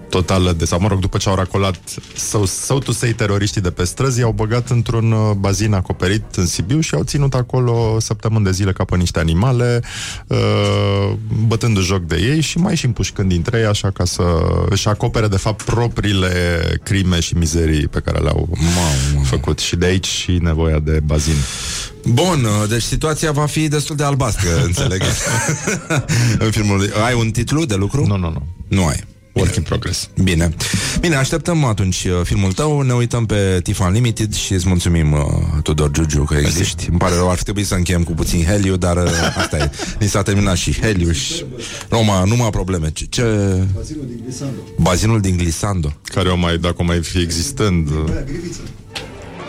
totală de, sau mă rog, după ce au racolat sau, sau to say teroriștii de pe străzi, i-au băgat într-un uh, bazin acoperit în Sibiu și au ținut acolo săptămâni de zile ca pe niște animale, uh, bătându joc de ei și mai și împușcând dintre ei, așa ca să își acopere de fapt propriile crime și mizerii pe care le-au făcut. Și de aici și nevoia de bazin. Bun, uh, deci situația va fi destul de albastră, <laughs> înțeleg. <laughs> în filmul. Ai un titlu de lucru? Nu, nu, nu. Nu ai. Work in progress. Bine. Bine, așteptăm atunci uh, filmul tău, ne uităm pe TIFF Unlimited și îți mulțumim, uh, Tudor Giugiu, că existi. Îmi pare rău, ar fi trebuit să încheiem cu puțin heliu, dar uh, asta e. Ni s-a terminat și heliu și... Roma, numai probleme. Ce, ce... Bazinul din Glisando. Bazinul din Glisando. Care o mai, dacă o mai fi existând... uh,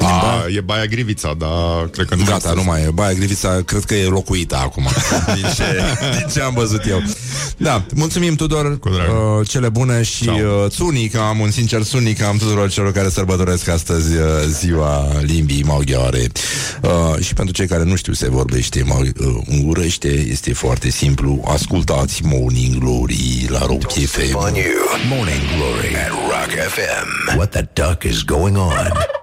A, e Baia Grivița, dar cred că nu Gata, nu mai e. Baia Grivița, cred că e locuită acum. <laughs> din, ce, din ce am văzut eu. Da, mulțumim, Tudor. Uh, cele bune și uh, țunica, am un sincer țunica am tuturor celor care sărbătoresc astăzi uh, ziua limbii maghiare. Uh, și pentru cei care nu știu se vorbește mag- uh, ungurește, este foarte simplu. Ascultați Morning Glory la Rock FM. On you. Morning Glory at Rock FM. What the duck is going on?